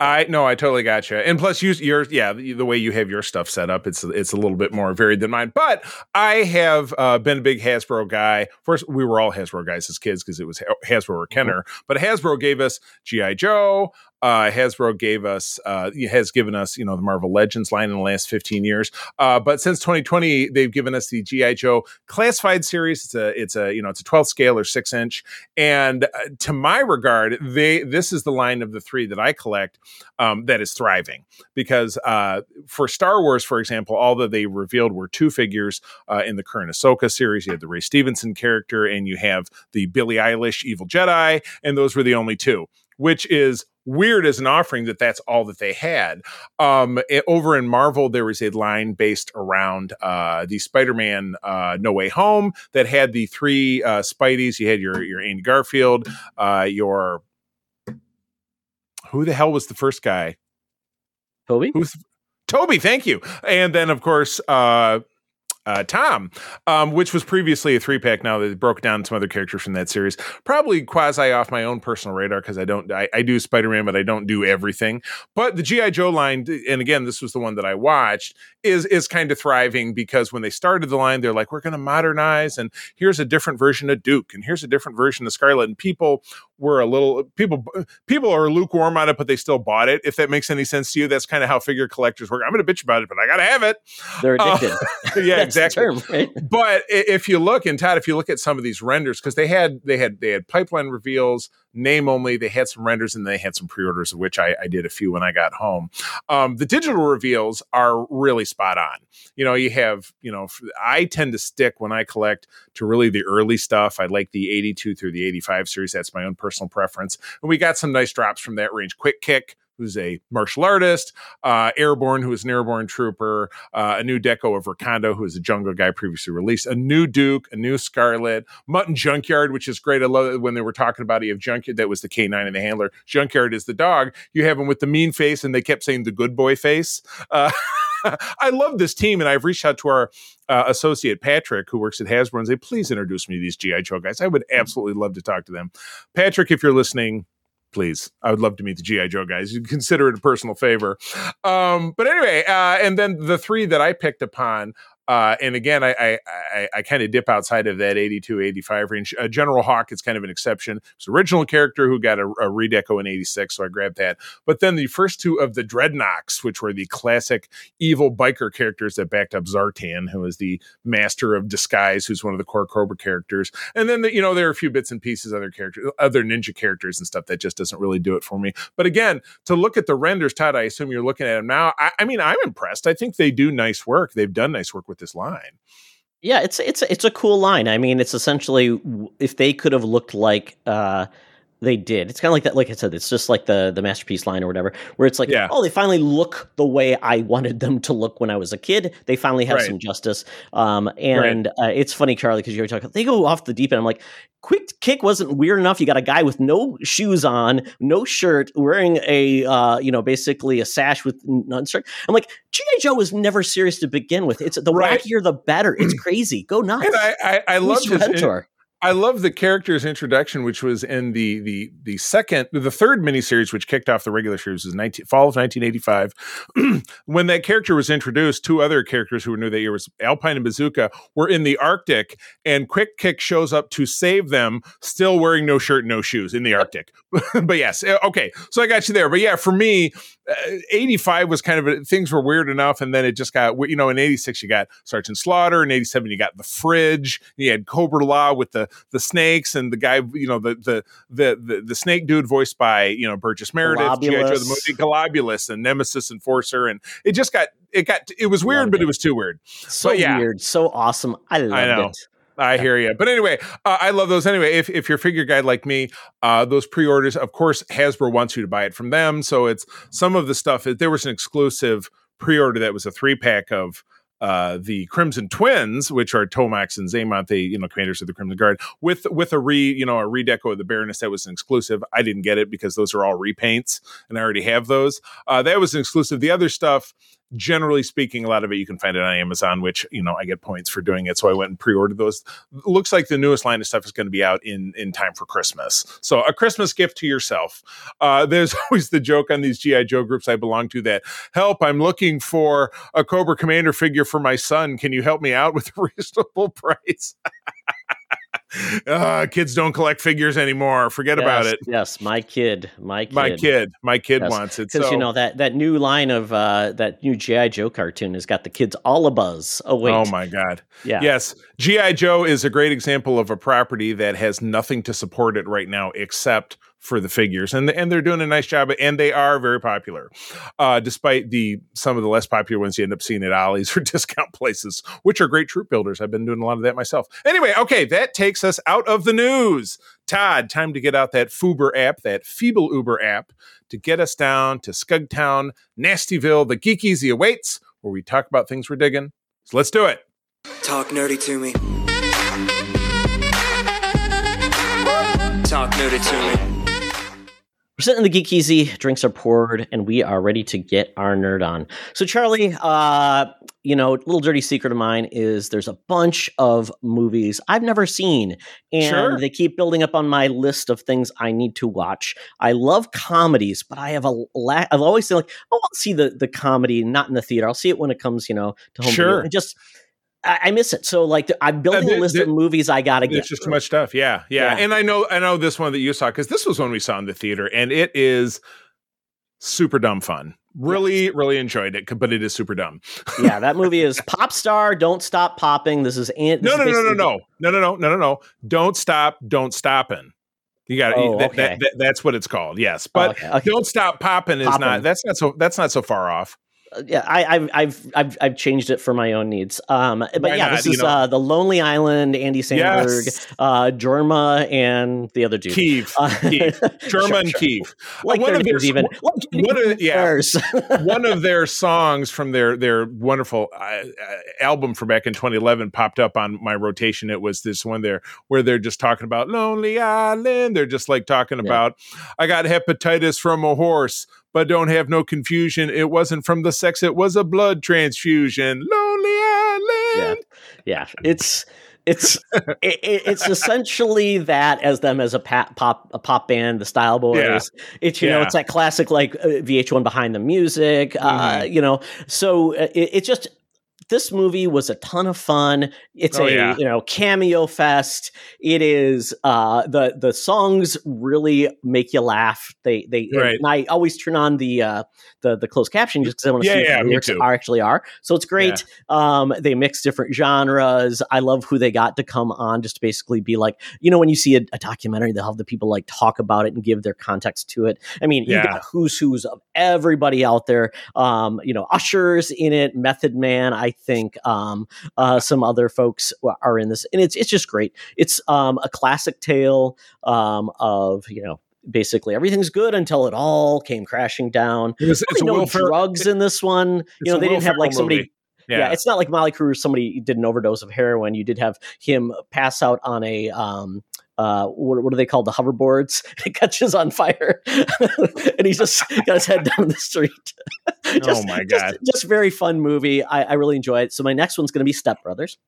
I no, I totally got you. And plus, you, you're yeah, the, the way you have your stuff set up, it's it's a little bit more varied than mine. But I have uh, been a big Hasbro guy. First, we were all Hasbro guys as kids because it was Hasbro or Kenner. But Hasbro gave us GI Joe. Uh, Hasbro gave us uh, has given us you know the Marvel Legends line in the last 15 years. Uh, but since 2020, they've given us the GI Joe classified series. It's a it's a you know it's a 12 scale or six inch. And uh, to my regard, they this is the line of the three that I collect um, that is thriving because uh, for Star Wars, for example, all that they revealed were two figures uh, in the current Ahsoka series. You had the Ray Stevenson character, and you have the Billie Eilish Evil Jedi, and those were the only two, which is weird as an offering that that's all that they had. Um, it- over in Marvel, there was a line based around uh, the Spider-Man uh, No Way Home that had the three uh, Spideys. You had your your Andy Garfield, uh, your who the hell was the first guy? Toby, Who's Toby? Thank you. And then, of course, uh, uh, Tom, um, which was previously a three pack. Now they broke down some other characters from that series. Probably quasi off my own personal radar because I don't. I, I do Spider Man, but I don't do everything. But the GI Joe line, and again, this was the one that I watched, is is kind of thriving because when they started the line, they're like, we're going to modernize, and here's a different version of Duke, and here's a different version of Scarlett, and people were a little people people are lukewarm on it, but they still bought it. If that makes any sense to you, that's kind of how figure collectors work. I'm going to bitch about it, but I got to have it. they're Uh, addicted. yeah, exactly. term, right? But if you look, and Todd, if you look at some of these renders, because they had they had they had pipeline reveals, name only. They had some renders and they had some pre-orders, of which I, I did a few when I got home. Um, the digital reveals are really spot on. You know, you have you know, I tend to stick when I collect to really the early stuff. I like the 82 through the 85 series. That's my own personal preference. And we got some nice drops from that range. Quick Kick. Who's a martial artist? Uh, Airborne, who is an airborne trooper. Uh, a new deco of Recondo, who is a jungle guy previously released. A new Duke, a new Scarlett. Mutton Junkyard, which is great. I love it when they were talking about it. You have Junkyard, that was the K9 and the handler. Junkyard is the dog. You have him with the mean face, and they kept saying the good boy face. Uh, I love this team, and I've reached out to our uh, associate Patrick, who works at Hasbro, and say, please introduce me to these GI Joe guys. I would absolutely love to talk to them. Patrick, if you're listening, please, I would love to meet the GI Joe guys. You consider it a personal favor. Um, but anyway, uh, and then the three that I picked upon. Uh, and again, I I, I, I kind of dip outside of that 82, 85 range. Uh, General Hawk is kind of an exception. It's original character who got a, a redeco in 86, so I grabbed that. But then the first two of the Dreadnoks, which were the classic evil biker characters that backed up Zartan, who is the master of disguise, who's one of the core Cobra characters. And then, the, you know, there are a few bits and pieces, other characters, other ninja characters and stuff that just doesn't really do it for me. But again, to look at the renders, Todd, I assume you're looking at them now. I, I mean, I'm impressed. I think they do nice work. They've done nice work with this line. Yeah, it's it's it's a cool line. I mean, it's essentially if they could have looked like uh they did. It's kind of like that. Like I said, it's just like the the masterpiece line or whatever, where it's like, Yeah. oh, they finally look the way I wanted them to look when I was a kid. They finally have Right. some justice. Um, and uh, it's funny, Charlie, because you're talking. They go off the deep end. I'm like, quick kick wasn't weird enough. You got a guy with no shoes on, no shirt, wearing a uh, you know, basically a sash with none shirt. I'm like, GI Joe was never serious to begin with. It's the Right. wackier the better. It's crazy. Go nuts. And I, I, I love his, Rentor? I love the character's introduction, which was in the the the second, the third miniseries, which kicked off the regular series, was 19, fall of 1985. when that character was introduced, two other characters who were new that year was Alpine and Bazooka were in the Arctic, and Quick Kick shows up to save them, still wearing no shirt, no shoes in the Arctic. but yes, eh, okay, so I got you there. But yeah, for me, Uh, 85 was kind of a, things were weird enough, and then it just got you know in 86 you got Sergeant Slaughter, in 87 you got the Fridge, you had Cobra-La with the the snakes and the guy you know the the the the, the snake dude voiced by you know Burgess Meredith, G.I. Joe, the Golobulus. movie Golobulus and Nemesis Enforcer, and it just got it got it was weird, but it. it was too weird. So But yeah. weird, so awesome. I loved it. I hear you. But anyway, uh, I love those anyway. If, if you're figure guy like me, uh, those pre-orders, of course, Hasbro wants you to buy it from them. So it's some of the stuff. There was an exclusive pre-order that was a three pack of uh, the Crimson Twins, which are Tomax and Xamot, the you know commanders of the Crimson Guard, with with a re you know a redeco of the Baroness that was an exclusive. I didn't get it because those are all repaints, and I already have those. Uh, that was an exclusive. The other stuff, generally speaking, a lot of it you can find it on Amazon, which you know I get points for doing it. So I went and pre-ordered those. Looks like the newest line of stuff is going to be out in in time for Christmas. So a Christmas gift to yourself. Uh, there's always the joke on these GI Joe groups I belong to that help. I'm looking for a Cobra Commander figure for my son. Can you help me out with a reasonable price? uh, kids don't collect figures anymore. Forget about it. Yes, my kid, my kid. My kid, my kid Yes, wants it. Because So, you know that that new line of uh, that new GI Joe cartoon has got the kids all a buzz. Oh wait, oh my god. yeah, Yes, GI Joe is a great example of a property that has nothing to support it right now except for the figures, and and they're doing a nice job, and they are very popular, uh, despite the some of the less popular ones you end up seeing at Ollie's or discount places, which are great troop builders. I've been doing a lot of that myself. Anyway, okay, that takes us out of the news. Todd, time to get out that Fuber app, that Feeble Uber app, to get us down to Scugtown, Nastyville. The Geek Easy awaits, where we talk about things we're digging. So let's do it. Talk nerdy to me. Talk nerdy to me. We're sitting in the Geek Easy, drinks are poured, and we are ready to get our nerd on. So, Charlie, uh, you know, little dirty secret of mine is there's a bunch of movies I've never seen, and Sure. they keep building up on my list of things I need to watch. I love comedies, but I have a lack. I've always said like, oh, I'll see the the comedy not in the theater. I'll see it when it comes, you know, to home. video. Sure. And just I, miss it. So, like, I'm uh, building there- a list there- of movies I gotta get. It's just too much stuff. Yeah, yeah, Yeah. And I know, I know this one that you saw because this was one we saw in the theater, and it is super dumb fun. Really, really enjoyed it, but it is super dumb. yeah, that movie is Pop Star. Don't stop popping. This is Ant. No, no, no, no, no, no, no, no, no, no, no. Don't stop. Don't stopping. You got Oh, that, okay. that, that, That's what it's called. Yes, but okay, okay. don't stop popping is Poppin'. not. That's not so. That's not so far off. Yeah, I, I've I've I've I've changed it for my own needs. Um, but Why yeah, not? this is know- uh, the Lonely Island, Andy Samberg, Yes, uh, Jorma, and the other dude. Kiev, Uh, Kiev, German sure, sure. Kiev. Like One of their- even. Like one of yeah. one of their songs from their their wonderful uh, uh, album from back in 2011 popped up on my rotation. It was this one there where they're just talking about Lonely Island. They're just like talking Yeah. about I got hepatitis from a horse, but don't have no confusion. It wasn't from the sex; it was a blood transfusion. Lonely Island. yeah. It's it's it, it- it's essentially that as them as a pop pop a pop band, the Style Boyz. Yeah. It's you know it's that classic like uh, VH1 behind the music. Uh, Mhm. you know, so uh, it, it just. This movie was a ton of fun. It's Oh, a yeah. you know cameo fest. It is uh, the the songs really make you laugh. They they and I always turn on the uh, the the closed caption just because I want to Yeah, see yeah, what the lyrics too. are actually are. So it's great. Um, they mix different genres. I love who they got to come on just to basically be like, you know, when you see a, a documentary, they'll have the people like talk about it and give their context to it. I mean, you Yeah. got who's who's of everybody out there. Um, you know, Usher's in it, Method Man, I think. Um, uh, some other folks are in this, and it's it's just great. It's um a classic tale um of you know. Basically, everything's good until it all came crashing down. It was, it's a no drugs in this one. You know, they didn't have like somebody movie. yeah. Yeah. it's not like Mötley Crüe. Somebody did an overdose of heroin. You did have him pass out on a um, uh, what, what are they called? The hoverboards. It catches on fire, and he's just got his head down the street. Just- Oh my just- God. Just, very fun movie. I, I really enjoy it. So my next one's going to be Step Brothers.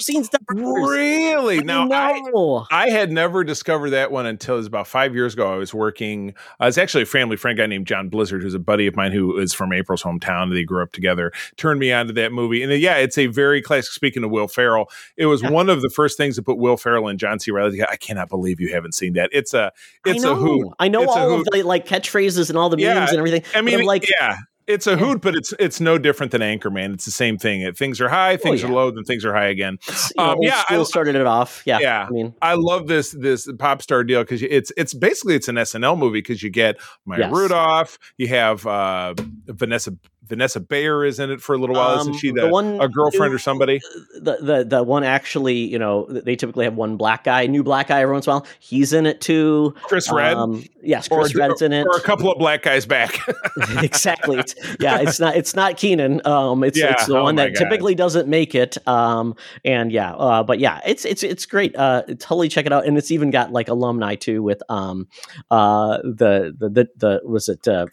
Seen Step Brothers. Really? Now I, no. I had never discovered that one until it was about five years ago. I was working. Uh, it's actually a family friend guy named John Blizzard, who's a buddy of mine who is from April's hometown. They grew up together. Turned me on to that movie, and uh, yeah, it's a very classic. Speaking of Will Ferrell, it was Yeah. one of the first things to put Will Ferrell and John C. Reilly. I cannot believe you haven't seen that. It's a it's I know. a hoot. I know It's all of the like catchphrases and all the Yeah, memes and everything. I mean, I'm like, yeah. It's a hoot, but it's it's no different than Anchorman. It's the same thing. It, things are high, things Oh, yeah. are low, then things are high again. you know, um, yeah, I- started it off. Yeah, Yeah. I mean, I love this this pop star deal because it's it's basically it's an SNL movie because you get Maya Yes. Rudolph, you have uh, Vanessa Vanessa Bayer is in it for a little while. Um, Isn't she the the, one a girlfriend or somebody? the, the the one actually, you know, they typically have one black guy, new black guy every once in a while. He's in it too. Chris Redd, Um, yes, or, Chris Redd's in it. or a couple of black guys back. exactly. It's, yeah, it's not it's not Kenan. Um, it's Yeah, it's the oh one that God. typically doesn't make it. Um, and yeah, uh, but yeah, it's it's it's great. Uh, totally check it out, and it's even got like alumni too with um, uh, the the the, the was it uh,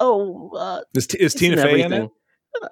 oh uh, is, T- is Tina in Fey in it?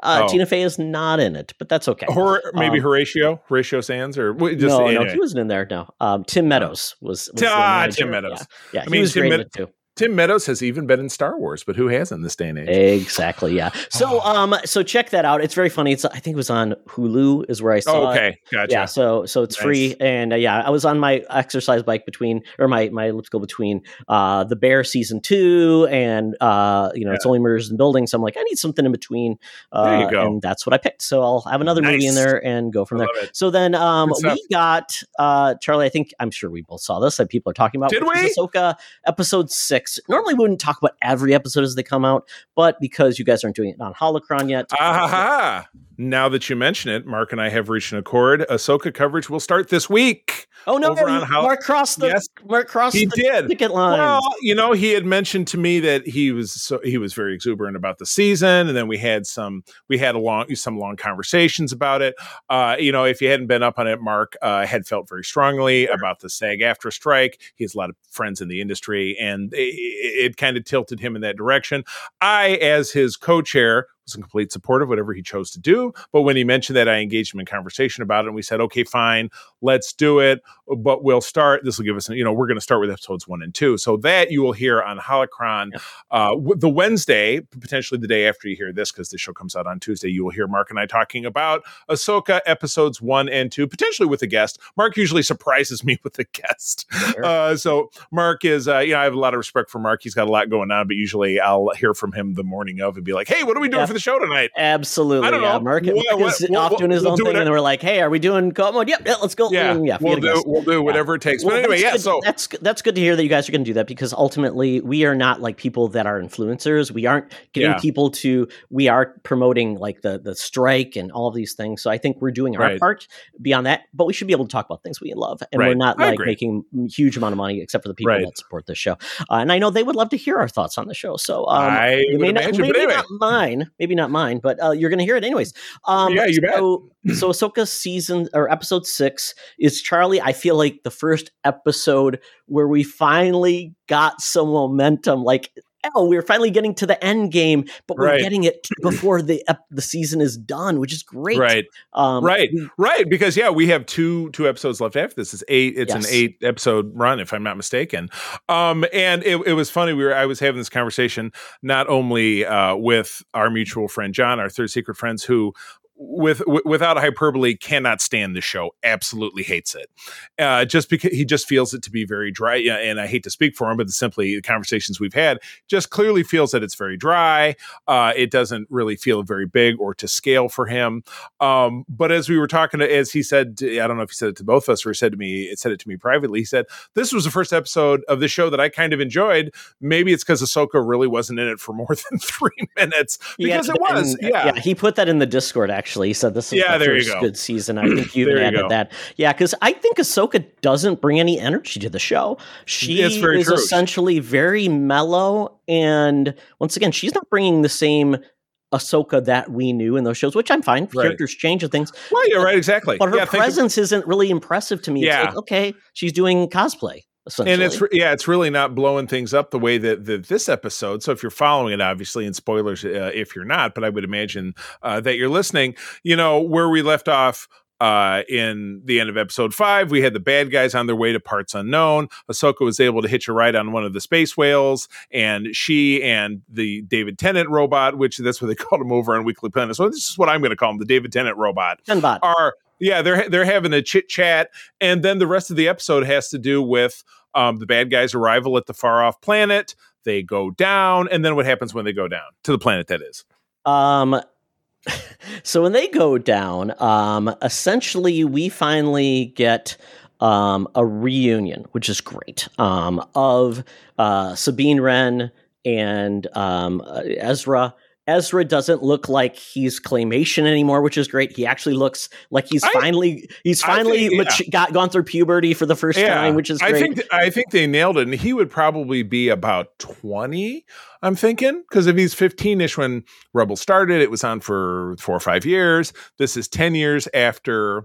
Uh, Oh. Tina Fey is not in it, but that's okay. Or maybe Um, Horatio, Horatio Sanz, or just no, no, he wasn't in there. No, um, Tim Meadows was. was Ah. Tim Meadows. Yeah, yeah I he mean, was Tim great in Med- it too. Tim Meadows has even been in Star Wars, but who hasn't in this day and age? Exactly. Yeah. So, um, so check that out. It's very funny. It's I think it was on Hulu is where I saw. oh, it. okay, gotcha. Yeah, so so it's Nice. free, and uh, yeah, I was on my exercise bike between, or my my elliptical between, uh, the Bear season two, and uh, you know, it's only murders and buildings. So I'm like, I need something in between. Uh, There you go. and that's what I picked. So I'll have another movie in there and go from there. it. So then, um, we got uh, Charlie. I think I'm sure we both saw this that people are talking about. Did we? Ahsoka episode six. Normally, we wouldn't talk about every episode as they come out, but because you guys aren't doing it on Holocron yet, Ah. Now that you mention it, Mark and I have reached an accord. Ahsoka coverage will start this week. oh no, over on Hol- Mark crossed the Yes, Mark crossed he the did. ticket line. Well, you know, he had mentioned to me that he was so he was very exuberant about the season, and then we had some we had a long some long conversations about it. Uh, you know, if you hadn't been up on it, Mark uh, had felt very strongly about the SAG-AFTRA strike. He has a lot of friends in the industry, and it, it kind of tilted him in that direction. I, as his co-chair, was in complete support of whatever he chose to do. But when he mentioned that, I engaged him in conversation about it, and we said, okay, fine, let's do it. But we'll start. This will give us, you know, we're going to start with episodes one and two. So that you will hear on Holocron uh, the Wednesday, potentially the day after you hear this, because the show comes out on Tuesday. You will hear Mark and I talking about Ahsoka episodes one and two, potentially with a guest. Mark usually surprises me with a guest. Sure. Uh, so Mark is, uh, you know, I have a lot of respect for Mark. He's got a lot going on, but usually I'll hear from him the morning of and be like, "Hey, what are we doing Yeah. for the show tonight?" Absolutely. I don't yeah. know. Mark, What- Mark what- is we'll- off doing his own do thing, it- and we're like, "Hey, are we doing co mode? Yep, yeah, let's go." Yeah, Mm, yeah, we'll do, we'll do whatever it takes. But anyway, yeah. good. So that's that's good to hear that you guys are going to do that because ultimately we are not like people that are influencers. We aren't getting people to. We are promoting like the the strike and all these things. So I think we're doing our Right. part beyond that. But we should be able to talk about things we love, and we're not like making huge amount of money except for the people Right. that support this show. Uh, and I know they would love to hear our thoughts on the show. So um, I may not, maybe anyway. not mine, maybe not mine, but uh, you're going to hear it anyways. Um, Yeah, you bet. so, so Ahsoka season or episode six is Charlie. I feel like the first episode where we finally got some momentum. Like, oh, we're finally getting to the end game, but we're Right. getting it before the ep- the season is done, which is great. right, um, right, we- right. Because yeah, we have two two episodes left after this. It's eight. It's Yes. an eight episode run, if I'm not mistaken. Um, and it, it was funny. We were I was having this conversation not only uh, with our mutual friend John, our third secret friends, who with w- without hyperbole cannot stand the show absolutely hates it. Uh just because he just feels it to be very dry yeah, and i hate to speak for him but simply the conversations we've had just clearly feels that it's very dry uh it doesn't really feel very big or to scale for him. Um but as we were talking to as he said to- i don't know if he said it to both of us or he said to me it said it to me privately he said this was the first episode of the show that i kind of enjoyed. Maybe it's because ahsoka really wasn't in it for more than three minutes. Yeah, because it was and- yeah. He put that in the Discord. Actually, he said this is Yeah, the first go. good season. I think you even you added that. Yeah, because I think Ahsoka doesn't bring any energy to the show. She is true. essentially very mellow, and once again, she's not bringing the same Ahsoka that we knew in those shows, which I'm fine. Right. Characters change and things, well you're right exactly but her yeah, of- presence isn't really impressive to me. Yeah. It's like okay, she's doing cosplay. And it's yeah, it's really not blowing things up the way that, that this episode. So if you're following it, obviously, and spoilers uh, if you're not, but I would imagine uh, that you're listening. You know where we left off. Uh, in the end of episode five, we had the bad guys on their way to parts unknown. Ahsoka was able to hitch a ride on one of the space whales, and she and the David Tennant robot, which that's what they called him over on Weekly Planet. So this is what I'm going to call him, the David Tennant robot Tenbot. are yeah they're they're having a chit chat and then the rest of the episode has to do with um, the bad guys arrival at the far off planet they go down and then what happens when they go down to the planet that is Um, so when they go down, um, essentially we finally get um, a reunion, which is great, um, of uh, Sabine Wren and um, uh, Ezra. Ezra doesn't look like he's claymation anymore, which is great. He actually looks like he's I- finally he's finally think- yeah. got gone through puberty for the first time, which is great. I think th- I think they nailed it, and he would probably be about twenty. I'm thinking because if he's 15ish when Rebel started, it was on for four or five years. This is ten years after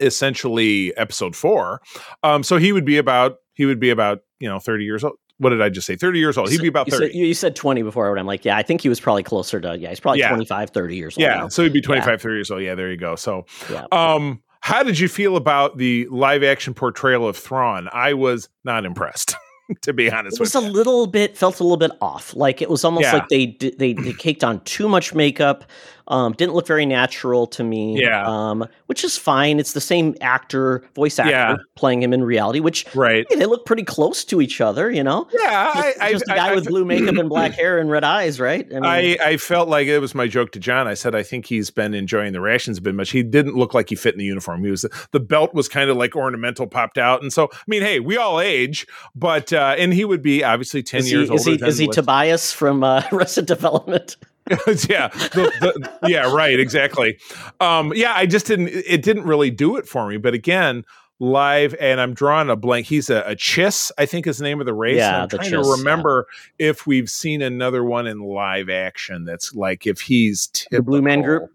essentially episode four. Um, so he would be about he would be about you know 30 years old. What did I just say? 30 years old. He'd be about you said, 30. you said 20 before, but I'm like, yeah, I think he was probably closer to, yeah, he's probably Yeah. 25, 30 years old. Yeah, now. so he'd be 25, 30 years old. Yeah, there you go. So, Yeah. um, how did you feel about the live action portrayal of Thrawn? I was not impressed, to be honest with you. It was a you. little bit, felt a little bit off. Like it was almost Yeah. like they, did- they they caked on too much makeup. Um, didn't look very natural to me. Yeah. Um, which is fine. It's the same actor, voice actor, Yeah. playing him in reality. Which Right. hey, they look pretty close to each other. You know, Yeah, I, just, I, just a I- guy I- with blue makeup and black hair and red eyes, right? I mean, I, I felt like it was my joke to John. I said I think he's been enjoying the rations a bit much. He didn't look like he fit in the uniform. He was the belt was kind of like ornamental popped out, and so I mean, hey, we all age, but uh, and he would be obviously ten is years he, is he, is he Tobias from uh, Arrested Development? yeah, the, the, yeah, right, exactly. Um, yeah, I just didn't. It didn't really do it for me. But again, live, and I'm drawing a blank. He's a, a Chiss, I think, is the name of the race. Yeah, and I'm trying Chiss, to yeah. remember if we've seen another one in live action. That's like if he's The Blue Man Group?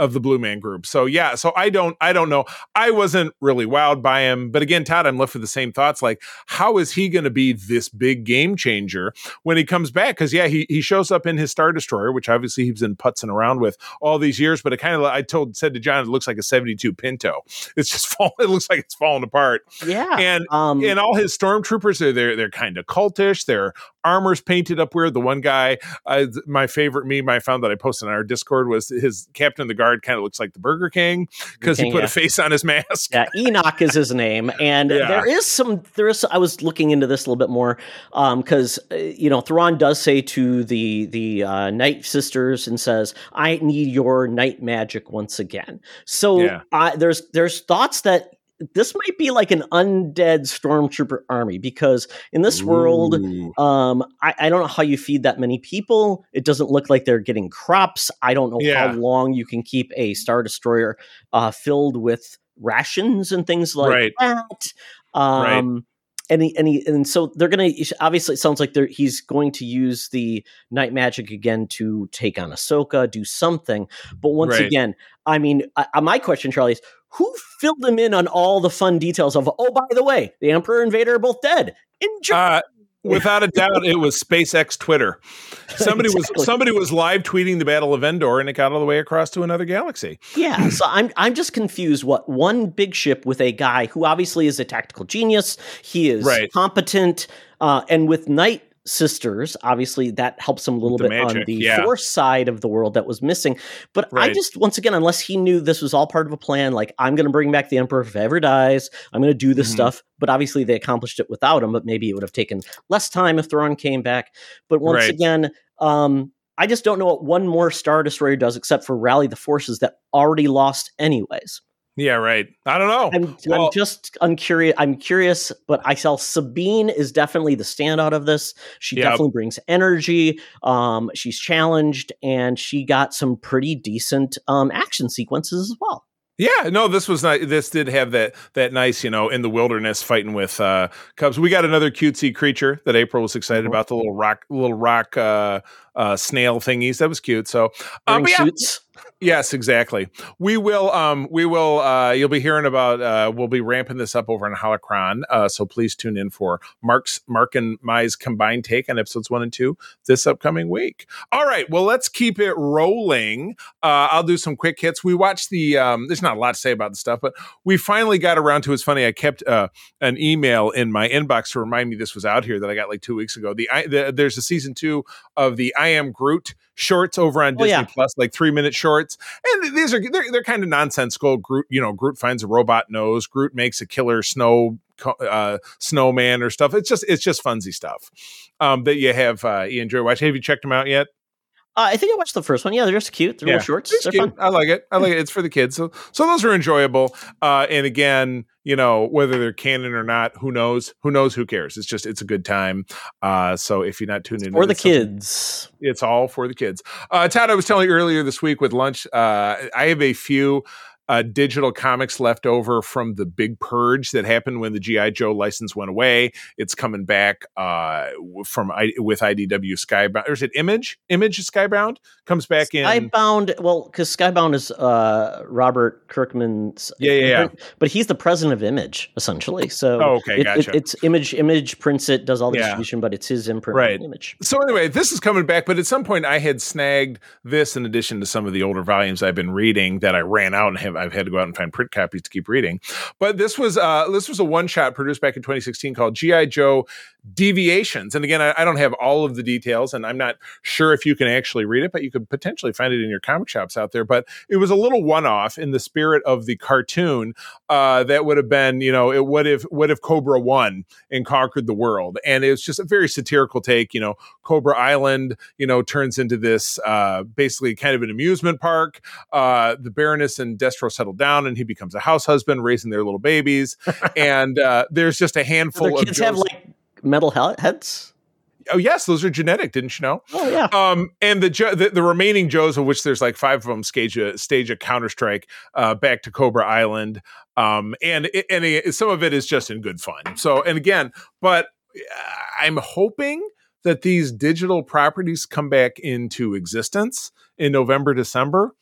Of the Blue Man Group. So yeah, so I don't, I don't know. I wasn't really wowed by him, but again, Todd, I'm left with the same thoughts. Like, how is he going to be this big game changer when he comes back? Because yeah, he he shows up in his Star Destroyer, which obviously he's been putzing around with all these years. But it kind of, I told said to John, it looks like a '72 Pinto. It's just falling. It looks like it's falling apart. Yeah. And um, and all his stormtroopers are they're they're kind of cultish. Their armor's painted up weird. The one guy, uh, my favorite meme I found that I posted on our Discord was his captain of the guard kind of looks like the Burger King because he put yeah. a face on his mask. Yeah, Enoch is his name, and Yeah. there is some. There is. I was looking into this a little bit more because uh, you know Thrawn does say to the the uh, Night Sisters and says, "I need your night magic once again." So Yeah. I there's there's thoughts that this might be like an undead stormtrooper army because in this world um, I, I don't know how you feed that many people. It doesn't look like they're getting crops. I don't know Yeah. how long you can keep a star destroyer uh, filled with rations and things like Right. that. Um, and he, and he, and so they're gonna obviously it sounds like they're he's going to use the night magic again to take on Ahsoka, do something. But once Right. again, I mean, I, I- my question, Charlie, is who filled him in on all the fun details of? Oh, by the way, the Emperor and Vader are both dead. Enjoy. Uh, without a doubt, it was SpaceX Twitter. Somebody Exactly. was somebody was live tweeting the Battle of Endor, and it got all the way across to another galaxy. Yeah, so I'm I'm just confused. What one big ship with a guy who obviously is a tactical genius. He is Right. competent, uh, and with Night Sisters, obviously that helps him a little The bit on the yeah. Force side of the world that was missing. But I just once again, unless he knew this was all part of a plan, like I'm going to bring back the Emperor if he ever dies. I'm going to do this Mhm. stuff. But obviously they accomplished it without him. But maybe it would have taken less time if Thrawn came back. But once Right. again, um, I just don't know what one more Star Destroyer does except for rally the forces that already lost anyways. Yeah, right. I don't know. I'm, Well- I'm just uncurious. I'm curious, but I tell Sabine is definitely the standout of this. She definitely brings energy. Um, she's challenged, and she got some pretty decent um, action sequences as well. Yeah, no, this was not. This did have that that nice, you know, in the wilderness fighting with uh cubs. We got another cutesy creature that April was excited Mhm. about. The little rock, little rock uh, uh, snail thingies. That was cute. So, um, yeah, suits. yes, exactly. We will. Um, we will. Uh, you'll be hearing about. Uh, we'll be ramping this up over in Holocron. Uh, so please tune in for Mark's Mark and Mai's combined take on episodes one and two this upcoming week. All right. Well, let's keep it rolling. Uh, I'll do some quick hits. We watched the. Um, there's not a lot to say about the stuff, but we finally got around to. It's funny. I kept uh, an email in my inbox to remind me this was out here that I got like two weeks ago. The, I, the there's a season two of the I Am Groot shorts over on Oh, Disney yeah. Plus, like three minute shorts, and these are they're, they're kind of nonsensical. Groot, you know, Groot finds a robot nose. Groot makes a killer snow uh, snowman or stuff. It's just it's just funsy stuff um, that you have uh, you enjoy watching. Have you checked them out yet? Uh, I think I watched the first one. Yeah, they're just cute. They're Yeah, little shorts. They're cute. fun. I like it. I like it. It's for the kids. So, so those are enjoyable. Uh, and again, you know, whether they're canon or not, who knows? Who knows? Who cares? It's just, it's a good time. Uh, so if you're not tuned in, For the kids. it's all for the kids. Uh, Todd, I was telling you earlier this week with lunch, uh, I have a few uh, digital comics left over from the big purge that happened when the GI Joe license went away. It's coming back uh, from I, with IDW Skybound. Or is it Image? Image Skybound comes back in. Skybound, well, because Skybound is uh, Robert Kirkman's. Yeah, yeah, yeah. But he's the president of Image, essentially. So Oh, okay, it- it- gotcha. it's Image. Image prints it, does all the Yeah. distribution, but it's his imprint Right. Image. so anyway, this is coming back, but at some point I had snagged this in addition to some of the older volumes I've been reading that I ran out and have I've had to go out and find print copies to keep reading. But this was uh this was a one shot produced back in 2016 called GI Joe Deviations. And again, I, I don't have all of the details, and I'm not sure if you can actually read it, but you could potentially find it in your comic shops out there. But it was a little one off in the spirit of the cartoon uh, that would have been, you know, it would have what if Cobra won and conquered the world, and it was just a very satirical take. You know, Cobra Island, you know, turns into this uh, basically kind of an amusement park. Uh, the Baroness and Destro settle down, and he becomes a house husband, raising their little babies. and uh, there's just a handful of kids have like metal he- heads? oh yes, those are genetic, didn't you know? Oh yeah. Um, and the, the the remaining Joes, of which there's like five of them, stage a stage a counter strike uh, back to Cobra Island. Um, and it, and it, some of it is just in good fun. So, and again, but uh, I'm hoping that these digital properties come back into existence in November, December.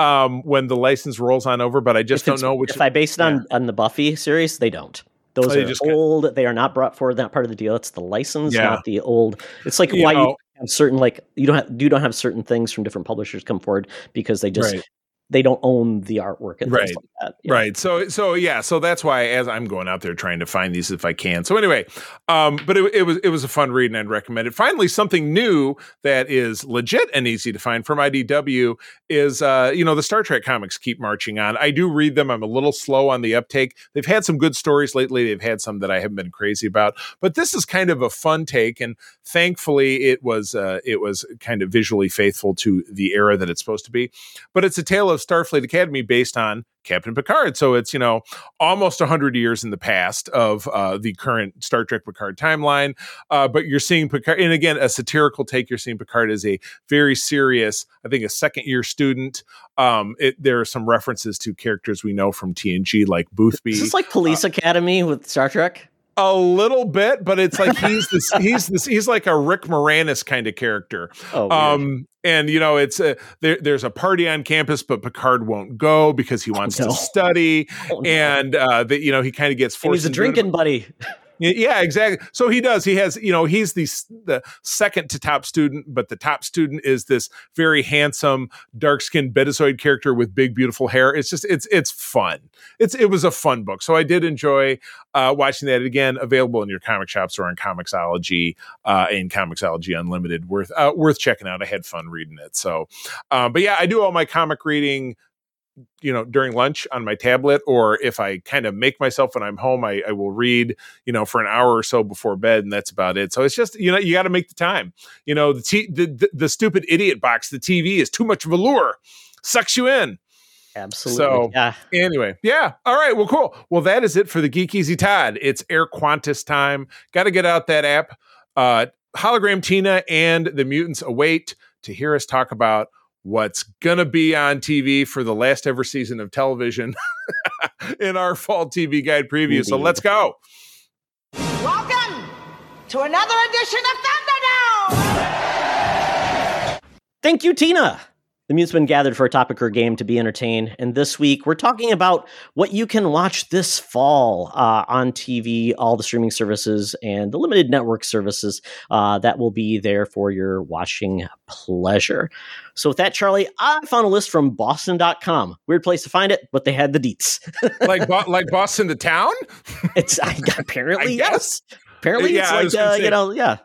Um, when the license rolls on over, but I just don't know which. If I base it on on the Buffy series, they don't. Those Oh, they are old. They are not brought forward. That part of the deal. It's the license, Yeah. not the old. It's like You why know- you have certain like you don't have you don't have certain things from different publishers come forward because they just Right. They don't own the artwork and Right. things like that. Yeah. Right. So so yeah. So that's why as I'm going out there trying to find these if I can. So anyway, um, but it, it was it was a fun read and I'd recommend it. Finally, something new that is legit and easy to find from IDW is uh, you know the Star Trek comics keep marching on. I do read them. I'm a little slow on the uptake. They've had some good stories lately. They've had some that I haven't been crazy about, but this is kind of a fun take. And thankfully, it was uh, it was kind of visually faithful to the era that it's supposed to be. But it's a tale of Starfleet Academy based on Captain Picard. So it's, you know, almost 100 years in the past of uh, the current Star Trek Picard timeline. Uh, but you're seeing Picard, and again, a satirical take. You're seeing Picard as a very serious, I think, a second year student. Um, it, there are some references to characters we know from TNG, like Boothby. Is this like Police Academy with Star Trek? a little bit, but it's like he's this, he's this, he's like a Rick Moranis kind of character. Oh. Um, and you know, it's a, there, there's a party on campus, but Picard won't go because he wants no. to study. Oh, no. And uh, that you know, he kind of gets And forced. he's a drinking buddy. Yeah, exactly. So he does. He has, you know, he's the the second to top student, but the top student is this very handsome, dark skinned Betazoid character with big, beautiful hair. It's just, it's it's fun. It's it was a fun book, so I did enjoy uh, watching that. Again, available in your comic shops or on Comixology uh, and Comixology Unlimited. Worth uh, worth checking out. I had fun reading it. So, uh, but yeah, I do all my comic reading you know during lunch on my tablet or if i kind of make myself when i'm home I, I will read you know for an hour or so before bed and that's about it so it's just you know you got to make the time you know the, t- the, the the stupid idiot box the tv is too much of a lure sucks you in Absolutely. So- yeah. Anyway, yeah. All right. Well, cool. Well, that is it for the Geek Easy Todd. It's Air Qantas time. Got to get out that app. Uh, Hologram Tina and the mutants await to hear us talk about what's gonna be on TV for the last ever season of television in our fall TV guide preview. So let's go. Welcome to another edition of Thunderdome! Thank you, Tina. The mute's been gathered for a topic or game to be entertained, and this week we're talking about what you can watch this fall uh, on TV, all the streaming services, and the limited network services uh, that will be there for your watching pleasure. So, with that, Charlie, I found a list from Boston.com. Weird place to find it, but they had the deets. Like Bo- like Boston the town. it's I, apparently I yes. Apparently, Yeah, it's like uh, you know, yeah.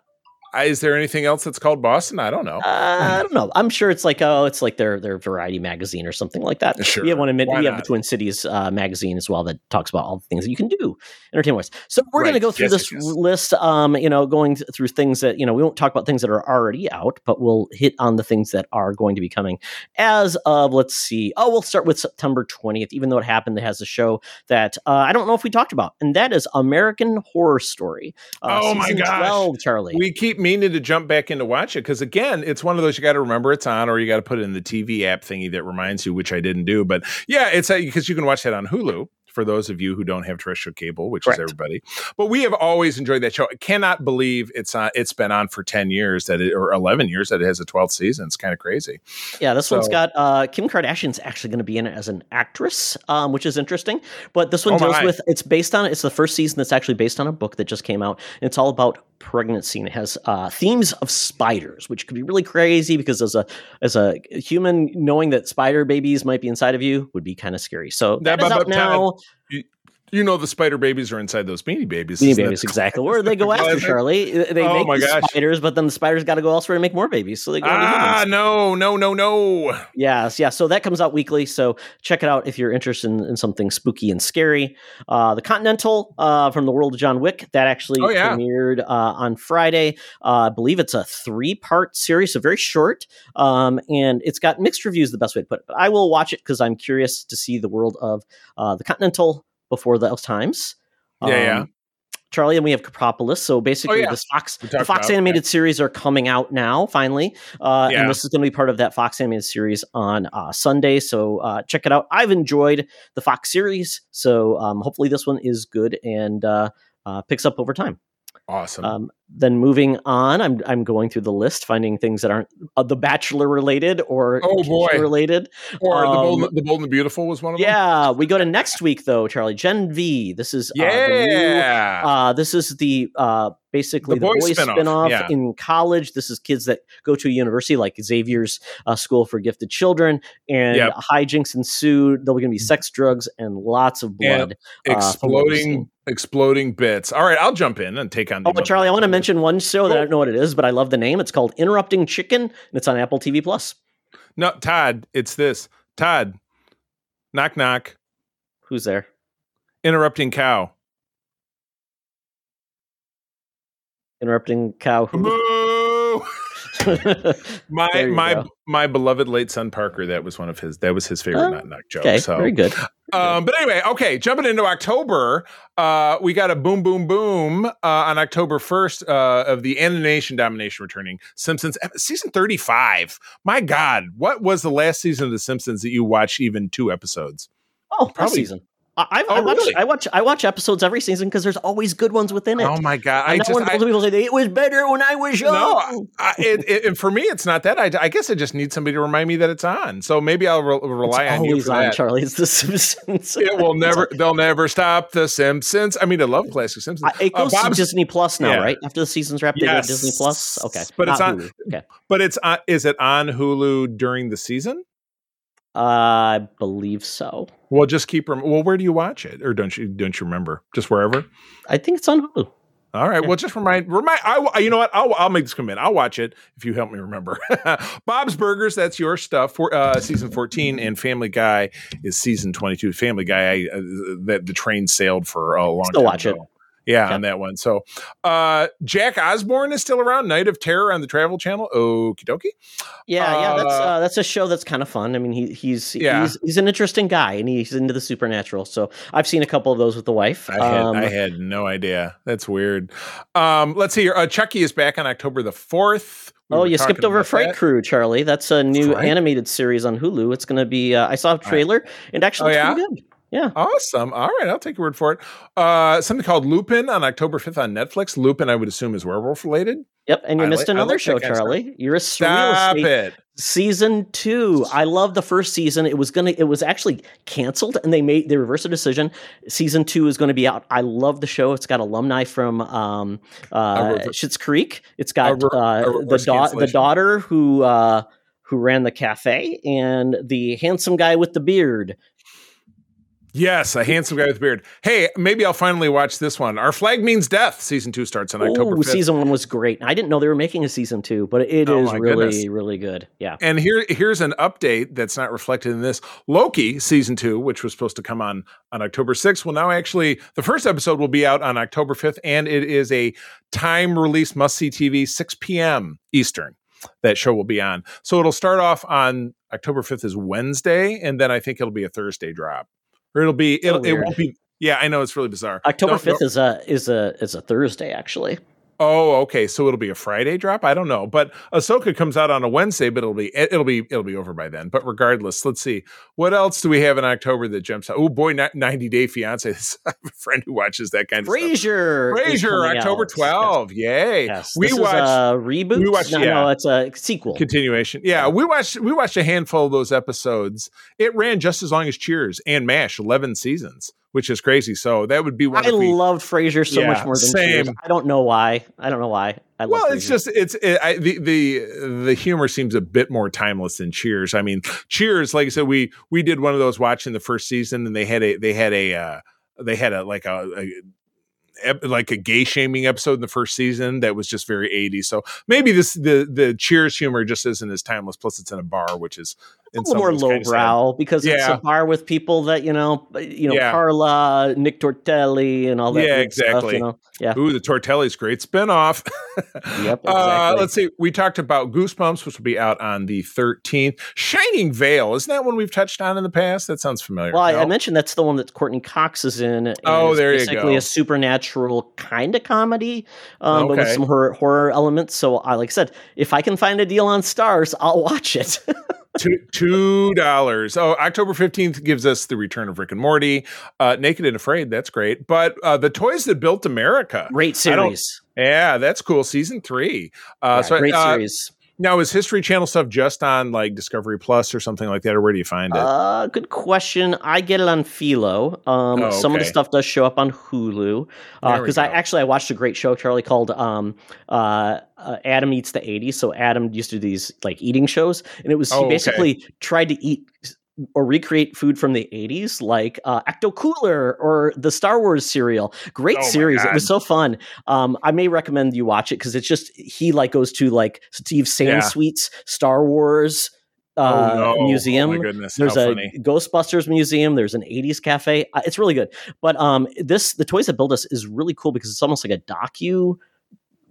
Is there anything else that's called Boston? I don't know. Uh, I don't know. I'm sure it's like oh, it's like their their variety magazine or something like that. Sure. We have one in mid. We have the Twin Cities uh, magazine as well that talks about all the things that you can do entertainment wise. So we're going to go through Yes, this yes, list. Um, you know, going th- through things that you know we won't talk about things that are already out, but we'll hit on the things that are going to be coming as of let's see. Oh, we'll start with September 20th. Even though it happened, it has a show that uh, I don't know if we talked about, and that is American Horror Story. Uh, Oh my gosh. 12, Charlie. We keep meaning to jump back in to watch it because again, it's one of those you got to remember it's on, or you got to put it in the TV app thingy that reminds you, which I didn't do. But yeah, it's because you can watch that on Hulu for those of you who don't have terrestrial cable, which Correct. is everybody. But we have always enjoyed that show. I cannot believe it's on. It's been on for ten years that it, or eleven years that it has a twelfth season. It's kind of crazy. Yeah, this one's got uh, Kim Kardashian's actually going to be in it as an actress, um, which is interesting. But this one Oh deals with it's based on it's the first season that's actually based on a book that just came out. And it's all about pregnancy and it has uh, themes of spiders, which could be really crazy because as a as a human, knowing that spider babies might be inside of you would be kind of scary. So Yeah, that is out now. You know, the spider babies are inside those beanie babies. Beanie babies, exactly. Where they go after? Charlie? They Oh make my the gosh. spiders, but then the spiders got to go elsewhere to make more babies. So they go. Ah, no, no, no, no. Yes, yeah. So that comes out weekly. So check it out if you're interested in, in something spooky and scary. Uh, the Continental uh, from the world of John Wick that actually Oh, yeah. premiered uh, on Friday. Uh, I believe it's a three part series, so very short, um, and it's got mixed reviews. The best way to put it, but I will watch it because I'm curious to see the world of uh, the Continental before those times. Yeah, yeah. Um, Charlie and we have Krapopolis. So basically, yeah. this Fox, the Fox about, animated series are coming out now. Finally, uh, Yeah. and this is going to be part of that Fox animated series on uh, Sunday. So uh, check it out. I've enjoyed the Fox series, so um, hopefully this one is good and uh, uh, picks up over time. Awesome. Um, then moving on, I'm I'm going through the list, finding things that aren't uh, the Bachelor related or Oh, boy. Related. or the, bold, um, the bold and the beautiful was one of them. Yeah, we go to next week though, Charlie. Gen V. This is uh, the new Yeah. uh, this is the uh, basically The the, boys spin-off, spin-off yeah. in college. This is kids that go to a university like Xavier's uh, School for Gifted Children, and Yep. hijinks ensue. There'll be going to be sex, drugs, and lots of blood. uh, from what we've exploding exploding bits. All right, I'll jump in and take on the Oh, but Charlie, I want to mention one show that I don't oh. know what it is, but I love the name. It's called Interrupting Chicken, and it's on Apple TV Plus. No, Todd, it's this. Todd. Knock knock. Who's there? Interrupting cow. Interrupting Cow. Who? My my go. my beloved late son Parker, that was one of his that was his favorite knock knock joke. okay, so very good. Um, but anyway, okay, jumping into October, uh, we got a boom, boom, boom uh, on October 1st uh, of the animation domination returning Simpsons season 35. My God, what was the last season of The Simpsons that you watched even two episodes? Oh, Probably- probably season. I, I, I Oh, watch. really? I watch. I watch episodes every season because there's always good ones within it. Oh my God. I just, one I, people say it was better when I was young. no, I, it, it, for me, it's not that. I, I guess I just need somebody to remind me that it's on. So maybe I'll re- rely it's on you always on, that. Charlie. It's the Simpsons. It will never, they'll never stop The Simpsons. I mean, I love classic Simpsons. It Uh, goes to Disney Plus now, yeah. right? After the season's wrapped, they go to Disney Plus. Okay, But it's on- Hulu. Okay, But it's on, is it on Hulu during the season? Uh, I believe so. Well, just keep. Rem- well, where do you watch it, or don't you don't you remember? Just wherever. I think it's on Hulu. All right. Yeah. Well, just remind remind. I you know what? I'll I'll make this commit. I'll watch it if you help me remember. Bob's Burgers. That's your stuff for uh, season fourteen, and Family Guy is season twenty two. Family Guy. I, uh, that the train sailed for a long. Time. Still time watch it. Yeah, on that one. So, uh, Jack Osbourne is still around. Night of Terror on the Travel Channel. Okie dokie. Yeah, yeah, that's Uh, uh, that's a show that's kind of fun. I mean, he he's Yeah. he's he's an interesting guy, and he's into the supernatural. So I've seen a couple of those with the wife. I had Um, I had no idea. That's weird. Um, let's see here. Uh, Chucky is back on October the fourth. We oh, you skipped over Fright that. Krewe, Charlie. That's a new Fright? animated series on Hulu. It's going to be. Uh, I saw a trailer, and actually, Oh, it's yeah? pretty good. Yeah. Awesome. All right, I'll take your word for it. Uh, something called Lupin on October fifth on Netflix. Lupin, I would assume, is werewolf related. Yep, and you I missed like- another like show. Charlie. You're a Stop it. season two. I love the first season. It was gonna. It was actually canceled, and they made they reversed the decision. Season two is going to be out. I love the show. It's got alumni from um, uh, Schitt's Creek. It's got a a uh, the da- the daughter who uh, who ran the cafe, and the handsome guy with the beard. Yes, a handsome guy with a beard. Hey, maybe I'll finally watch this one. Our Flag Means Death season two starts on October Ooh, 5th. season one was great. I didn't know they were making a season two, but it oh is Oh my really, goodness. really good. Yeah. And here, here's an update that's not reflected in this. Loki season two, which was supposed to come on on October 6th, will now actually the first episode will be out on October 5th, and it is a time release must see TV 6 p.m. Eastern. That show will be on. So it'll start off on October 5th is Wednesday, and then I think it'll be a Thursday drop, or it'll be it'll, it weird. won't be. Yeah, I know it's really bizarre. October fifth don't- is a is a is a Thursday actually. Oh, okay. So it'll be a Friday drop. I don't know, but Ahsoka comes out on a Wednesday, but it'll be it'll be it'll be over by then. But regardless, let's see what else do we have in October that jumps out. Oh boy, ninety Day Fiance. I have a friend who watches that kind of. Frasier. Frasier, October twelve. Yay! Yes. We this watched is a reboot. we watched- no, yeah. no, it's a sequel. continuation. Yeah, we watched we watched a handful of those episodes. It ran just as long as Cheers and Mash, eleven seasons, which is crazy. So that would be one. I we- loved Frasier so Yeah, much more than Cheers. I don't know why. I don't know why. I love well, it's Frasier. just it's it, I, the the the humor seems a bit more timeless than Cheers. I mean, Cheers, like I said, we we did one of those watching the first season, and they had a they had a uh, they had a like a, a like a gay shaming episode in the first season that was just very 80s. So maybe this the the Cheers humor just isn't as timeless. Plus, it's in a bar, which is a little more some ways kinda sad. lowbrow because it's a bar with people that you know, you know, Yeah. Carla, Nick Tortelli, and all that. Yeah, weird stuff, exactly. you know? Yeah. Ooh, the Tortelli's great spinoff. Yep, Uh, let's see. We talked about Goosebumps, which will be out on the 13th. Shining Vale. Isn't that one we've touched on in the past? That sounds familiar. Well, I, I mentioned that's the one that Courteney Cox is in. and Oh, there you go. basically a supernatural kind of comedy, um, but with some horror, horror elements. So, I like I said, if I can find a deal on Starz, I'll watch it. two dollars. Oh, October fifteenth gives us the return of Rick and Morty, uh, Naked and Afraid. That's great. But uh, the toys that built America. great I series. Yeah, that's cool. Season three. Uh, Yeah, so great uh, series. Now is History Channel stuff just on like Discovery Plus or something like that, or where do you find it? Uh, good question. I get it on Philo. Um, Oh, Some of the stuff does show up on Hulu. Because I actually I watched a great show, Charlie, called um, uh, uh, Adam Eats the 80s. So Adam used to do these like eating shows, and it was Oh, he okay. basically tried to eat or recreate food from the 80s, like uh, Ecto Cooler or the Star Wars cereal. Great Oh series. It was so fun. Um, I may recommend you watch it because it's just he like goes to like Steve Yeah. Sansweet's Star Wars uh, oh, no. museum. Oh, my goodness. There's a funny. Ghostbusters museum. There's an 80s cafe. Uh, It's really good. But um, this the toys that build us is really cool because it's almost like a docu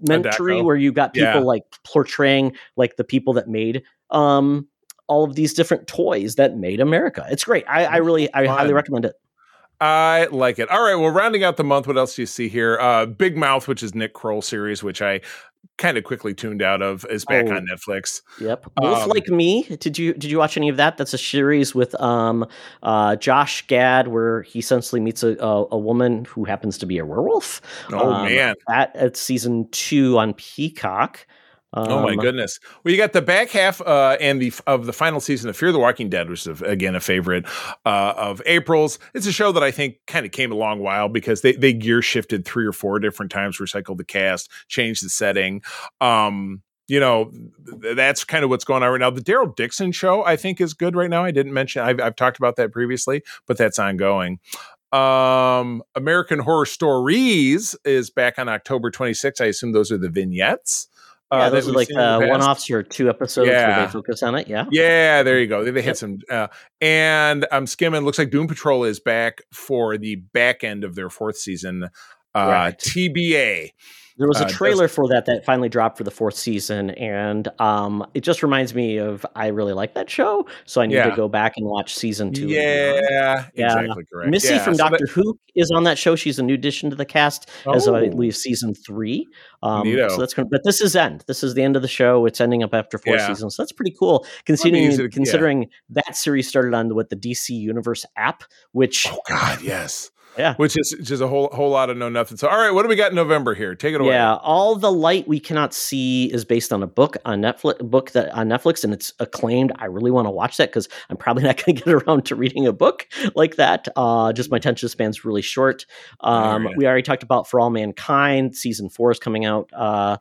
documentary where you've got people Yeah. like portraying like the people that made um all of these different toys that made America. It's great. I, I really I highly recommend it. I like it. All right. Well, rounding out the month, what else do you see here? Uh, Big Mouth, which is Nick Kroll series, which I kind of quickly tuned out of, is back Oh. on Netflix. Yep. Wolf Um, Like Me. Did you did you watch any of that? That's a series with um uh Josh Gad where he essentially meets a a, a woman who happens to be a werewolf. Oh, Um, man. That it's season two on Peacock. Oh my Um, goodness! Well, you got the back half uh, and the of the final season of Fear the Walking Dead, which is again a favorite uh, of April's. It's a show that I think kind of came a long while because they they gear shifted three or four different times, recycled the cast, changed the setting. Um, you know, th- that's kind of what's going on right now. The Daryl Dixon show, I think, is good right now. I didn't mention, I've, I've talked about that previously, but that's ongoing. Um, American Horror Stories is back on October 26th. I assume those are the vignettes. Yeah, uh, that those are like uh, one-offs or two episodes where they focus on it. Yeah. Yeah, there you go. They, they had Yep. some, uh, and I'm skimming. Looks like Doom Patrol is back for the back end of their fourth season. Uh, Right. TBA. There was Uh, a does- trailer for that that finally dropped for the fourth season, and um, it just reminds me of I really like that show, so I need Yeah. to go back and watch season two. Yeah, Yeah. exactly correct. Missy Yeah, from so that- Doctor Who is on that show. She's a new addition to the cast as of, I Oh. believe season three. Um, so that's but this is end. This is the end of the show. It's ending up after four seasons. So that's pretty cool. Considering easy to- yeah. considering that series started on with the DC Universe app, which Oh God, yes. Yeah. Which is just a whole whole lot of know nothing. So, all right, what do we got in November here? Take it away. Yeah, all the light we cannot see is based on a book on Netflix. Book that on Netflix, and it's acclaimed. I really want to watch that because I'm probably not going to get around to reading a book like that. Uh, just my attention span's really short. Um, ya. we already talked about For All Mankind. Season four is coming out. Uh,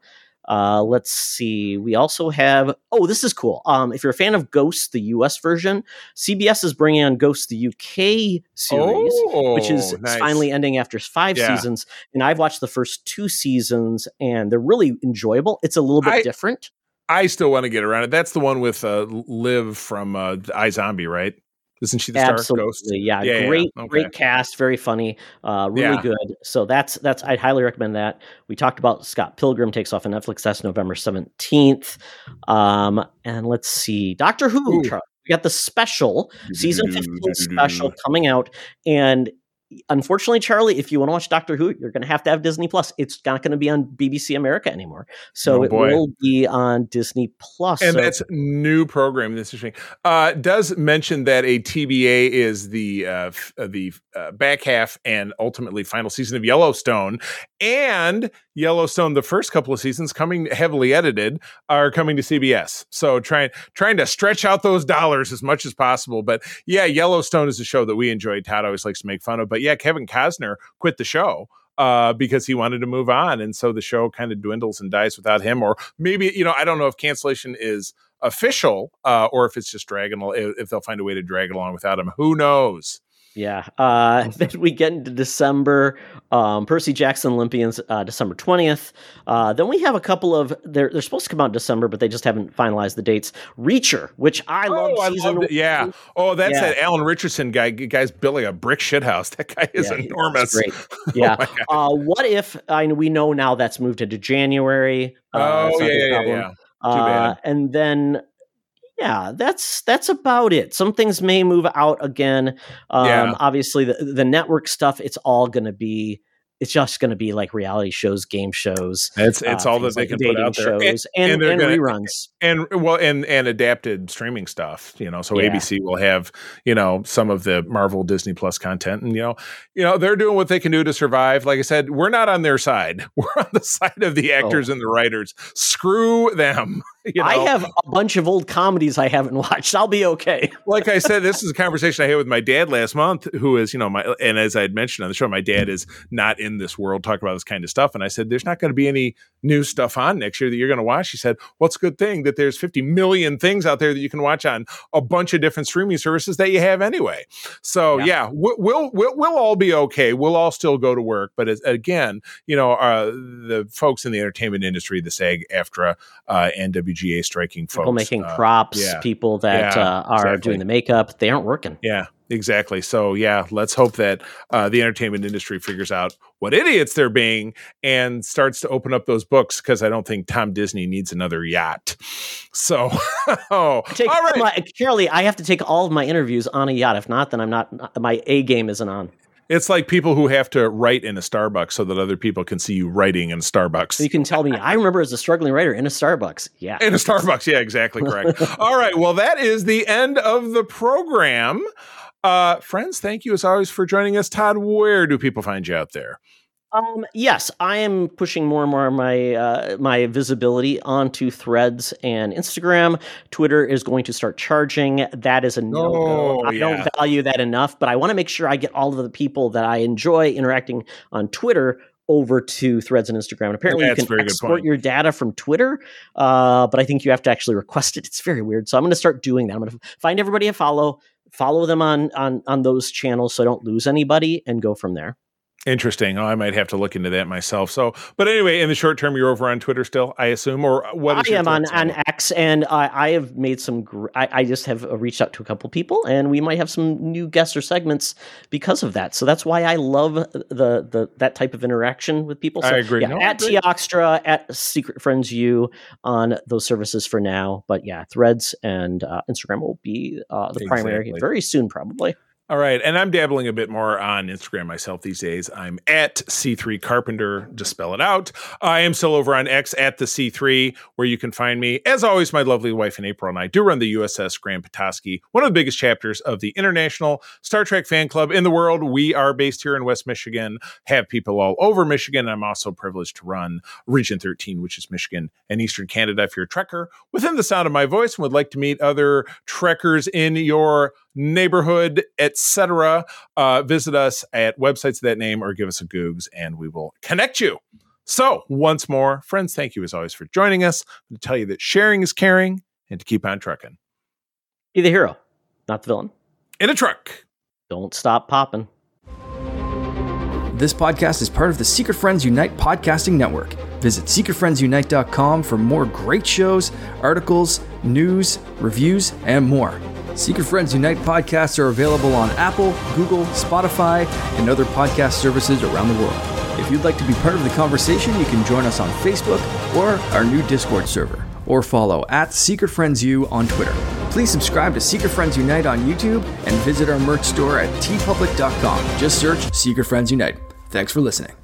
Uh, let's see. We also have. Oh, this is cool. Um, if you're a fan of Ghost, the U.S. version, CBS is bringing on Ghost, the UK series, which is Oh, nice. finally ending after five Yeah. seasons. And I've watched the first two seasons, and they're really enjoyable. It's a little bit I- different. I still want to get around it. That's the one with uh, Liv from uh, iZombie, right? Isn't she the star? Absolutely, Ghost? yeah, Yeah, yeah, great, okay. great cast, very funny, uh, really Yeah. good. So that's that's I'd highly recommend that. We talked about Scott Pilgrim takes off on Netflix. That's November seventeenth. Um, and let's see, Doctor Who. Ooh. We got the special season fifteen special coming out, and unfortunately, Charlie, if you want to watch Doctor Who, you're going to have to have Disney Plus. It's not going to be on BBC America anymore, so Oh, it will be on Disney Plus. And so that's new programming. This is interesting. Uh, does mention that a TBA is the uh, f- uh, the uh, back half and ultimately final season of Yellowstone, and Yellowstone, the first couple of seasons coming heavily edited, are coming to CBS. So trying trying to stretch out those dollars as much as possible. But yeah, Yellowstone is a show that we enjoy. Todd always likes to make fun of. But yeah, Kevin Costner quit the show uh, because he wanted to move on. And so the show kind of dwindles and dies without him. Or maybe, you know, I don't know if cancellation is official uh, or if it's just dragging, if if they'll find a way to drag it along without him. Who knows? Yeah. Uh, then we get into December. Um, Percy Jackson Olympians, uh, December 20th. Uh, then we have a couple of, they're, they're supposed to come out in December, but they just haven't finalized the dates. Reacher, which I love oh, I loved it. Yeah. Oh, that's Yeah. that Alan Ritchson guy. Guy's building a brick shithouse. That guy is Yeah, enormous. Great. Oh Yeah. uh, what if, I we know now that's moved into January. Uh, oh, yeah, yeah, yeah. Uh, and then, yeah, that's that's about it. Some things may move out again. Um, Yeah. Obviously, the the network stuff. It's all going to be. It's just going to be like reality shows, game shows. It's it's uh, all that they like can put out there. And- shows and, and they're and gonna- reruns. and well and and adapted streaming stuff you know so Yeah. abc will have you know some of the marvel disney plus content and you know you know they're doing what they can do to survive like i said we're not on their side we're on the side of the actors and the writers screw them you know. I have a bunch of old comedies I haven't watched. I'll be okay. like I said, this is a conversation I had with my dad last month, who is, you know, my, and as I had mentioned on the show, my dad is not in this world talking about this kind of stuff. And I said, there's not going to be any new stuff on next year that you're going to watch. He said, what's a good thing that there's 50 million things out there that you can watch on a bunch of different streaming services that you have anyway. So Yeah. yeah, we- we'll, we'll, we'll all be okay. We'll all still go to work. But as, again, you know, uh, the folks in the entertainment industry, the SAG, AFTRA, uh, and WGA striking folks. People making uh, props, yeah. people that Yeah, uh, are exactly. doing the makeup, they aren't working. Yeah, exactly. So yeah, let's hope that uh, the entertainment industry figures out what idiots they're being and starts to open up those books because I don't think Tom Disney needs another yacht. So, oh, Take all right. my, Charlie, I have to take all of my interviews on a yacht. If not, then I'm not. My A game isn't on. It's like people who have to write in a Starbucks so that other people can see you writing in Starbucks. So you can tell me. I remember as a struggling writer in a Starbucks. Yeah. In a Starbucks. Yeah, exactly correct. All right. Well, that is the end of the program. Uh, friends, thank you as always for joining us. Todd, where do people find you out there? Um, yes, I am pushing more and more of my uh, my visibility onto Threads and Instagram. Twitter is going to start charging. That is a no. Oh, I yeah. don't value that enough, but I want to make sure I get all of the people that I enjoy interacting on Twitter over to Threads and Instagram. And apparently, That's you can export your data from Twitter, uh, but I think you have to actually request it. It's very weird. So I'm going to start doing that. I'm going to find everybody I follow, follow them on on on those channels, so I don't lose anybody, and go from there. Interesting. Oh, I might have to look into that myself. So, but anyway, in the short term, you're over on Twitter still, I assume, or what? Is I am on, on? X, and I, I have made some. Gr- I, I just have uh, reached out to a couple people, and we might have some new guests or segments because of that. So that's why I love the the that type of interaction with people. So, I agree. Yeah, No, at. Toxtra, at Secret Friends U on those services for now. But yeah, Threads and uh, Instagram will be uh, the primary very soon, probably. All right, and I'm dabbling a bit more on Instagram myself these days. I'm at C3 Carpenter to spell it out. I am still over on X at the C3, where you can find me. As always, my lovely wife in April and I do run the USS Grand Petoskey, one of the biggest chapters of the international Star Trek fan club in the world. We are based here in West Michigan, have people all over Michigan. I'm also privileged to run Region 13, which is Michigan and Eastern Canada. If you're a Trekker within the sound of my voice and would like to meet other Trekkers in your neighborhood, etc., uh, visit us at websites of that name or give us a Googs and we will connect you. So, once more, friends, thank you as always for joining us. To tell you that sharing is caring and to keep on trucking. Be the hero, not the villain. In a truck. Don't stop popping. This podcast is part of the Secret Friends Unite podcasting network. Visit secretfriendsunite.com for more great shows, articles, news, reviews, and more. Secret Friends Unite podcasts are available on Apple, Google, Spotify, and other podcast services around the world. If you'd like to be part of the conversation, you can join us on Facebook or our new Discord server, or follow at Secret Friends U on Twitter. Please subscribe to Secret Friends Unite on YouTube and visit our merch store at teepublic.com. Just search Secret Friends Unite. Thanks for listening.